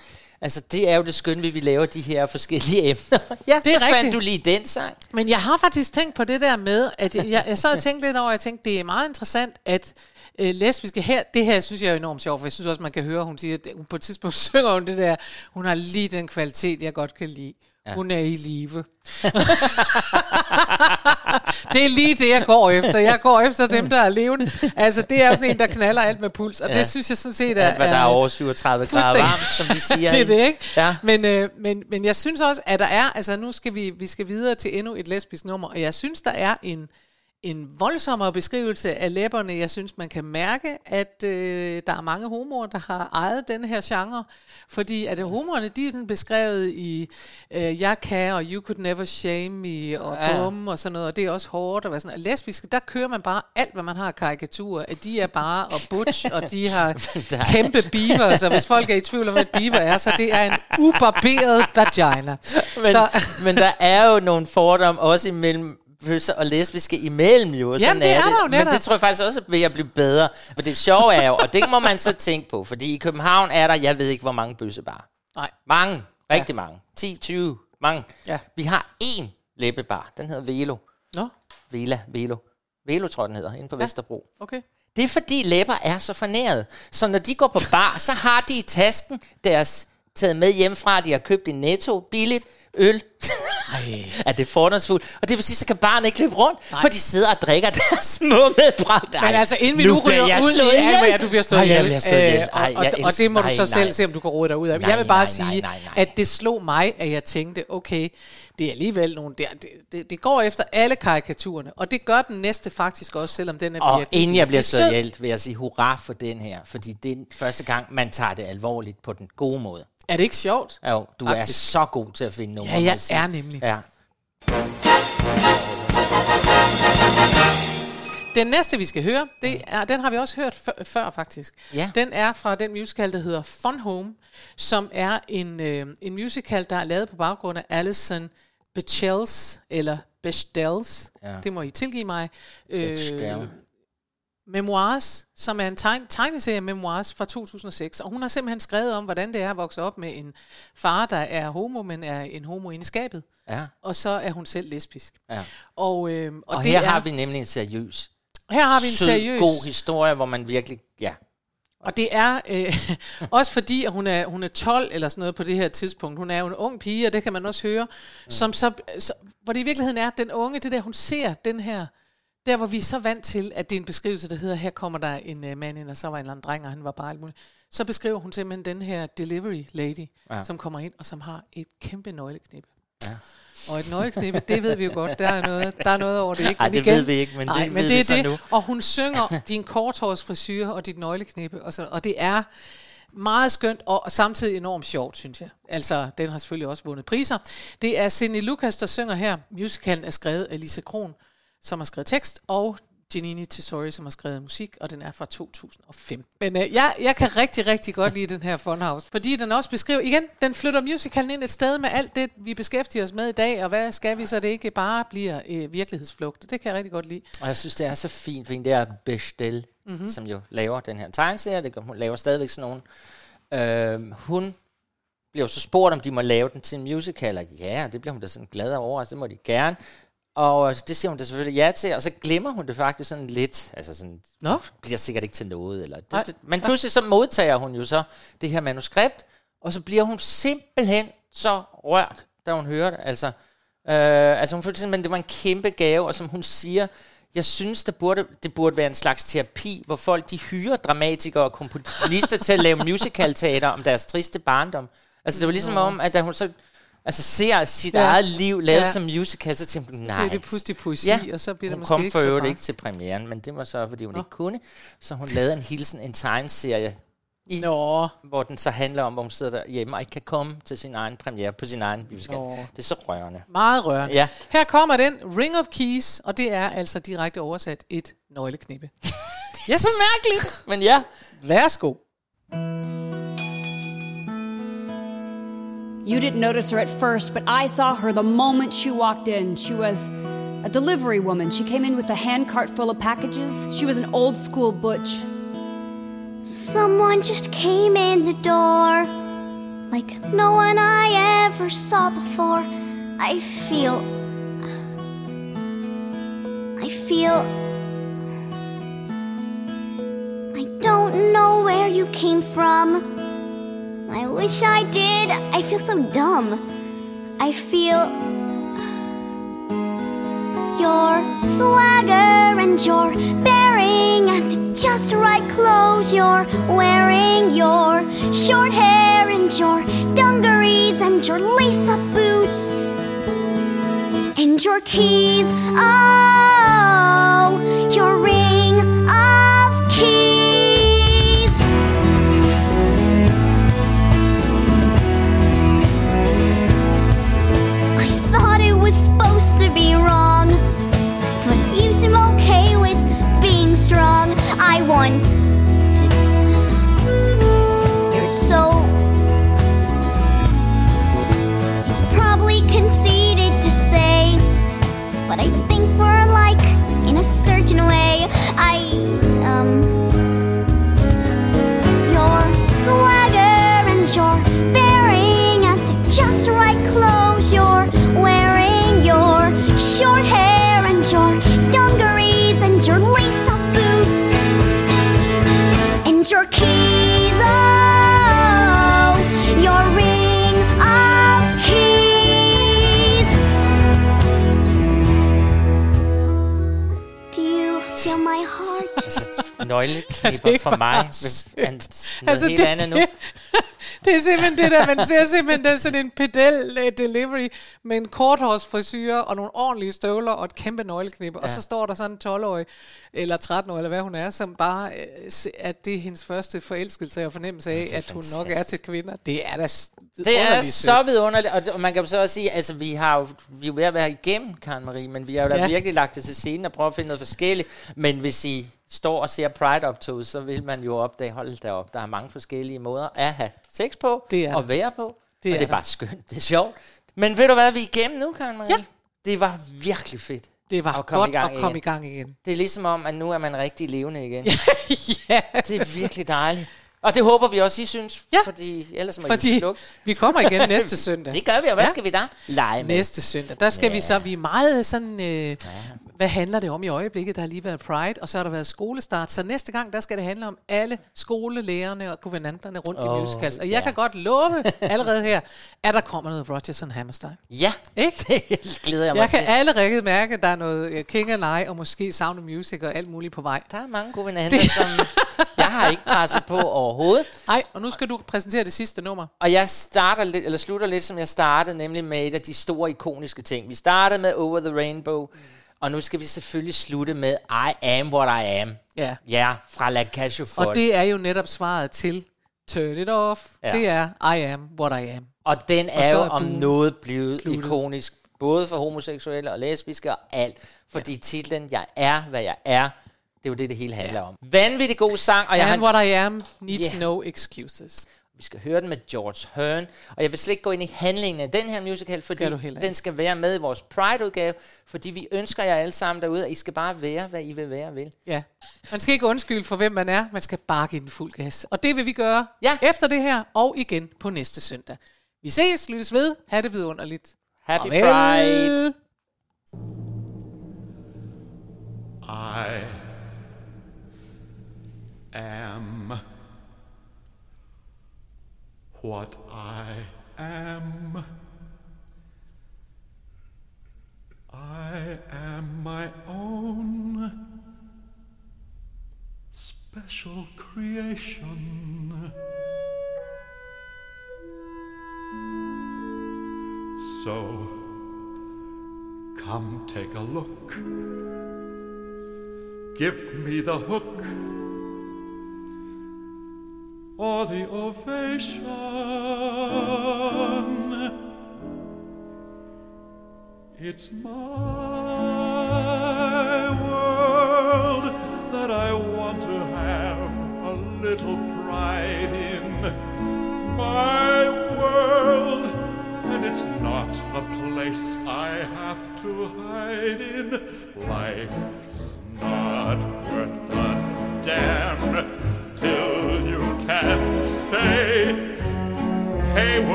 Altså, det er jo det skønne, ved, at vi laver de her forskellige emner. Ja, Det er så fandt rigtigt. du lige den sang. Men jeg har faktisk tænkt på det der med, at jeg, jeg sad og tænkte lidt over, jeg tænkte, det er meget interessant, at øh, lesbiske her, det her synes jeg er enormt sjovt, for jeg synes også, man kan høre, hun siger, at hun på et tidspunkt synger hun det der, hun har lige den kvalitet, jeg godt kan lide. Ja. Hun er i live. det er lige det, jeg går efter. Jeg går efter dem, der er levende. Altså, det er sådan en, der knaller alt med puls, og Ja. det synes jeg sådan set er... Alt, hvad der er over 37 grader varmt, som vi siger. det er det, ikke? Ja. Men, øh, men, men jeg synes også, at der er... Altså, nu skal vi, vi skal videre til endnu et lesbisk nummer, og jeg synes, der er en, en voldsommere beskrivelse af læberne. Jeg synes, man kan mærke, at øh, der er mange homoer, der har ejet den her genre. Fordi at homoerne, de er sådan beskrevet i øh, Jeg kan, og You Could Never Shame Me, og Ja. Bum, og sådan noget. Og det er også hårdt. Og hvad sådan. Og lesbiske, der kører man bare alt, hvad man har karikaturer. At de er bare og butch, og de har kæmpe beaver. Så hvis folk er i tvivl om, hvad et beaver er, så det er en ubarberet vagina. Men, så, men der er jo nogle fordomme også imellem bøsser og lesbiske imellem jo. Sådan Jamen, det er der jo Men netop. det tror jeg faktisk også vil at blive bedre. For det sjove er jo, og det må man så tænke på, fordi i København er der, jeg ved ikke hvor mange bøssebar. Nej. Mange. Rigtig ja. mange. 10, 20, mange. Ja. Vi har én læbebar. Den hedder Velo. Nå, Vela, Velo. Velo tror jeg, den hedder, inde på ja. Vesterbro. okay. Det er fordi læber er så fornæret. Så når de går på bar, så har de i tasken deres taget med hjemmefra, de har købt i Netto billigt øl. Er det fordomsfuldt? Og det vil sige, så kan barnet ikke løbe rundt, Nej. for de sidder og drikker deres små medbragte. Men altså, inden vi nu ryger ud i, Alma, du bliver slået Ej, ihjel. slået. Øh, Ej, og, jeg og, og elsker- det må du nej, så selv nej. se, om du kan rode dig ud af. Nej, Jeg vil bare nej, sige, nej, nej. at det slog mig, at jeg tænkte, okay, det er alligevel nogle der, det, det, det går efter alle karikaturerne, og det gør den næste faktisk også, selvom den er Og virkelig- inden jeg bliver er slået ihjel, vil jeg sige hurra for den her, fordi det er den første gang, man tager det alvorligt på den gode måde. Er det ikke sjovt? Jo, du Faktisk. er så god til at finde numre. Ja, jeg er nemlig. Ja. Den næste, vi skal høre, det er, den har vi også hørt før, før faktisk. Ja. Den er fra den musical, der hedder Fun Home, som er en, øh, en musical, der er lavet på baggrund af Alison Bechdels, eller Bechdels, Ja. det må I tilgive mig. Bechdel. Memoirs, som er en tegn, tegneserie Memoirs fra 2006. Og hun har simpelthen skrevet om, hvordan det er at vokse op med en far, der er homo, men er en homo i skabet. Ja. Og så er hun selv lesbisk. Ja. Og, øh, og, Og, det her er, har vi nemlig en seriøs, her har vi en sød, seriøs god historie, hvor man virkelig... Ja. Og det er øh, også fordi, at hun er, hun er 12 eller sådan noget på det her tidspunkt. Hun er jo en ung pige, og det kan man også høre. Mm. Som så, så, hvor det i virkeligheden er, den unge, det der, hun ser den her, der hvor vi er så vant til, at det er en beskrivelse, der hedder, her kommer der en uh, mand ind, og så var en eller anden dreng, og han var bare alt muligt. Så beskriver hun simpelthen den her delivery lady, Ja. som kommer ind, og som har et kæmpe nøgleknippe. Ja. Og et nøgleknippe, det ved vi jo godt, der er noget, der er noget over det. Ikke? Ej, Men det ved vi ikke, men nej, det men ved det vi er så det. nu. Og hun synger din korthårsfrisyr og dit nøgleknippe, og, så, og det er meget skønt, og samtidig enormt sjovt, synes jeg. Altså, den har selvfølgelig også vundet priser. Det er Cindy Lucas, der synger her. Musicalen er skrevet af Lisa Kron, som har skrevet tekst, og Janini Tesori, som har skrevet musik, og den er fra 2005. Men øh, jeg, jeg kan rigtig, rigtig godt lide den her Funhouse, fordi den også beskriver, igen, den flytter musicalen ind et sted med alt det, vi beskæftiger os med i dag, og hvad skal vi, så det ikke bare bliver øh, virkelighedsflugt. Det kan jeg rigtig godt lide. Og jeg synes, det er så fint, fordi det er Bestel, Mhm. mm-hmm. som jo laver den her tegneserie. Det, hun laver stadigvæk sådan nogle. Øh, hun bliver så spurgt, om de må lave den til en musical, og ja, det bliver hun da sådan glad over, altså det må de gerne. Og det siger hun da selvfølgelig ja til, og så glemmer hun det faktisk sådan lidt. Altså sådan, Nå. bliver sikkert ikke til noget. Eller Nej. det, det, men pludselig så modtager hun jo så det her manuskript, og så bliver hun simpelthen så rørt, da hun hører det. Altså, øh, altså hun følte simpelthen, det var en kæmpe gave, og som hun siger, jeg synes, det burde, det burde være en slags terapi, hvor folk de hyrer dramatikere og komponister til at lave musicalteater om deres triste barndom. Altså det var ligesom om, at da hun så altså, ser sit Ja. ja. eget liv lavet Ja. ja. som musical, så tænkte hun, nej. det pludselig poesi, og så bliver det hun måske kom for øvrigt ikke til premieren, men det var så, fordi hun Nå. ikke kunne. Så hun lavede en hilsen, en tegneserie, i, Nå. hvor den så handler om, hvor hun sidder derhjemme og ikke kan komme til sin egen premiere på sin egen musical. Nå. Det er så rørende. Meget rørende. Ja. Her kommer den, Ring of Keys, og det er altså direkte oversat et nøgleknippe. Det er så mærkeligt, men ja. Værsgo. You didn't notice her at first, but I saw her the moment she walked in. She was a delivery woman. She came in with a handcart full of packages. She was an old school butch. Someone just came in the door like no one I ever saw before. I feel. I feel. I don't know where you came from. I wish I did. I feel so dumb. I feel. Your swagger and your bearing and the just right clothes you're wearing, your short hair and your dungarees and your lace up boots. and your keys. Oh, your ring for mig. Altså, helt det, andet nu. det, det er simpelthen det der, man ser simpelthen det sådan en pedel uh, delivery med en korthårsfrisyr og nogle ordentlige støvler og et kæmpe nøgleknippe. Ja. Og så står der sådan en 12-årig, eller 13-årig, eller hvad hun er, som bare, uh, se- at det er hendes første forelskelse og fornemmelse af, at hun nok er til kvinder. Det er da Det er så vidunderligt, og, og man kan så også sige, altså vi har jo, vi er jo ved at være igennem, Karen Marie, men vi har jo da Ja. virkelig lagt det til scenen og prøvet at finde noget forskelligt. Men hvis I står og ser Pride-optog, så vil man jo opdage, hold da op, der er mange forskellige måder at have sex på, Det er og der. være på, Det og er det er der. bare skønt, det er sjovt. Men ved du hvad, vi er igennem nu, Karen Marie? Ja. Det var virkelig fedt. Det var at komme godt i gang at komme igen. i gang igen. Det er ligesom om, at nu er man rigtig levende igen. ja. Det er virkelig dejligt. Og det håber vi også, I synes, Ja. fordi ellers må I Fordi slukke. vi kommer igen næste søndag. Det gør vi, og hvad Ja. skal vi da? Lege med. Næste søndag. Der skal ja. vi så, vi er meget sådan, øh, hvad handler det om i øjeblikket? Der har lige været Pride, og så har der været skolestart. Så næste gang, der skal det handle om alle skolelærerne og guvernanterne rundt oh, i musicals. Og jeg ja. kan godt love allerede her, at der kommer noget Rodgers and Hammerstein. Ja, Ikke? det glæder jeg mig Jeg kan til. allerede mærke, at der er noget øh, King and I, og måske Sound of Music og alt muligt på vej. Der er mange guvernanter, som jeg har ikke presset på overhovedet. Nej, og nu skal du præsentere det sidste nummer. Og jeg starter lidt, eller slutter lidt, som jeg startede, nemlig med et af de store ikoniske ting. Vi startede med Over the Rainbow, mm. Og nu skal vi selvfølgelig slutte med I Am What I Am. Ja. Ja, fra La Casio Og det er jo netop svaret til Turn It Off. Ja. Det er I Am What I Am. Og den Og er så jo er om noget blevet sluttet. ikonisk, både for homoseksuelle og lesbiske og alt. Fordi ja. titlen, Jeg er, hvad jeg er, det er jo det, det hele handler ja. om. Vanvittig god sang, og jeg And har What I Am needs Ja. no excuses. Vi skal høre den med George Hearn. Og jeg vil slet ikke gå ind i handlingen af den her musical, fordi den skal være med i vores Pride-udgave. Fordi vi ønsker jer alle sammen derude, at I skal bare være, hvad I vil være og vil. Ja. Man skal ikke undskylde for, hvem man er. Man skal bare give den fuld gas. Og det vil vi gøre Ja. efter det her, og igen på næste søndag. Vi ses, lyttes ved. Ha' det vidunderligt. Happy Farvel. Pride! I am what I am. I am my own special creation. So, come take a look. Give me the hook or the ovation. It's my world that I want to have a little pride in. My world, and it's not a place I have to hide in. Life's not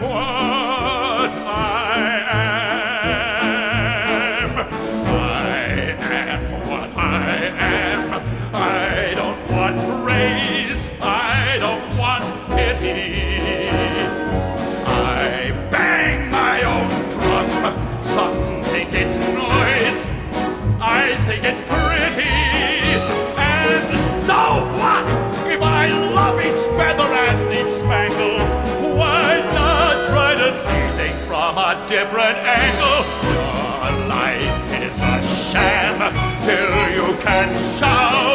am till you can shout.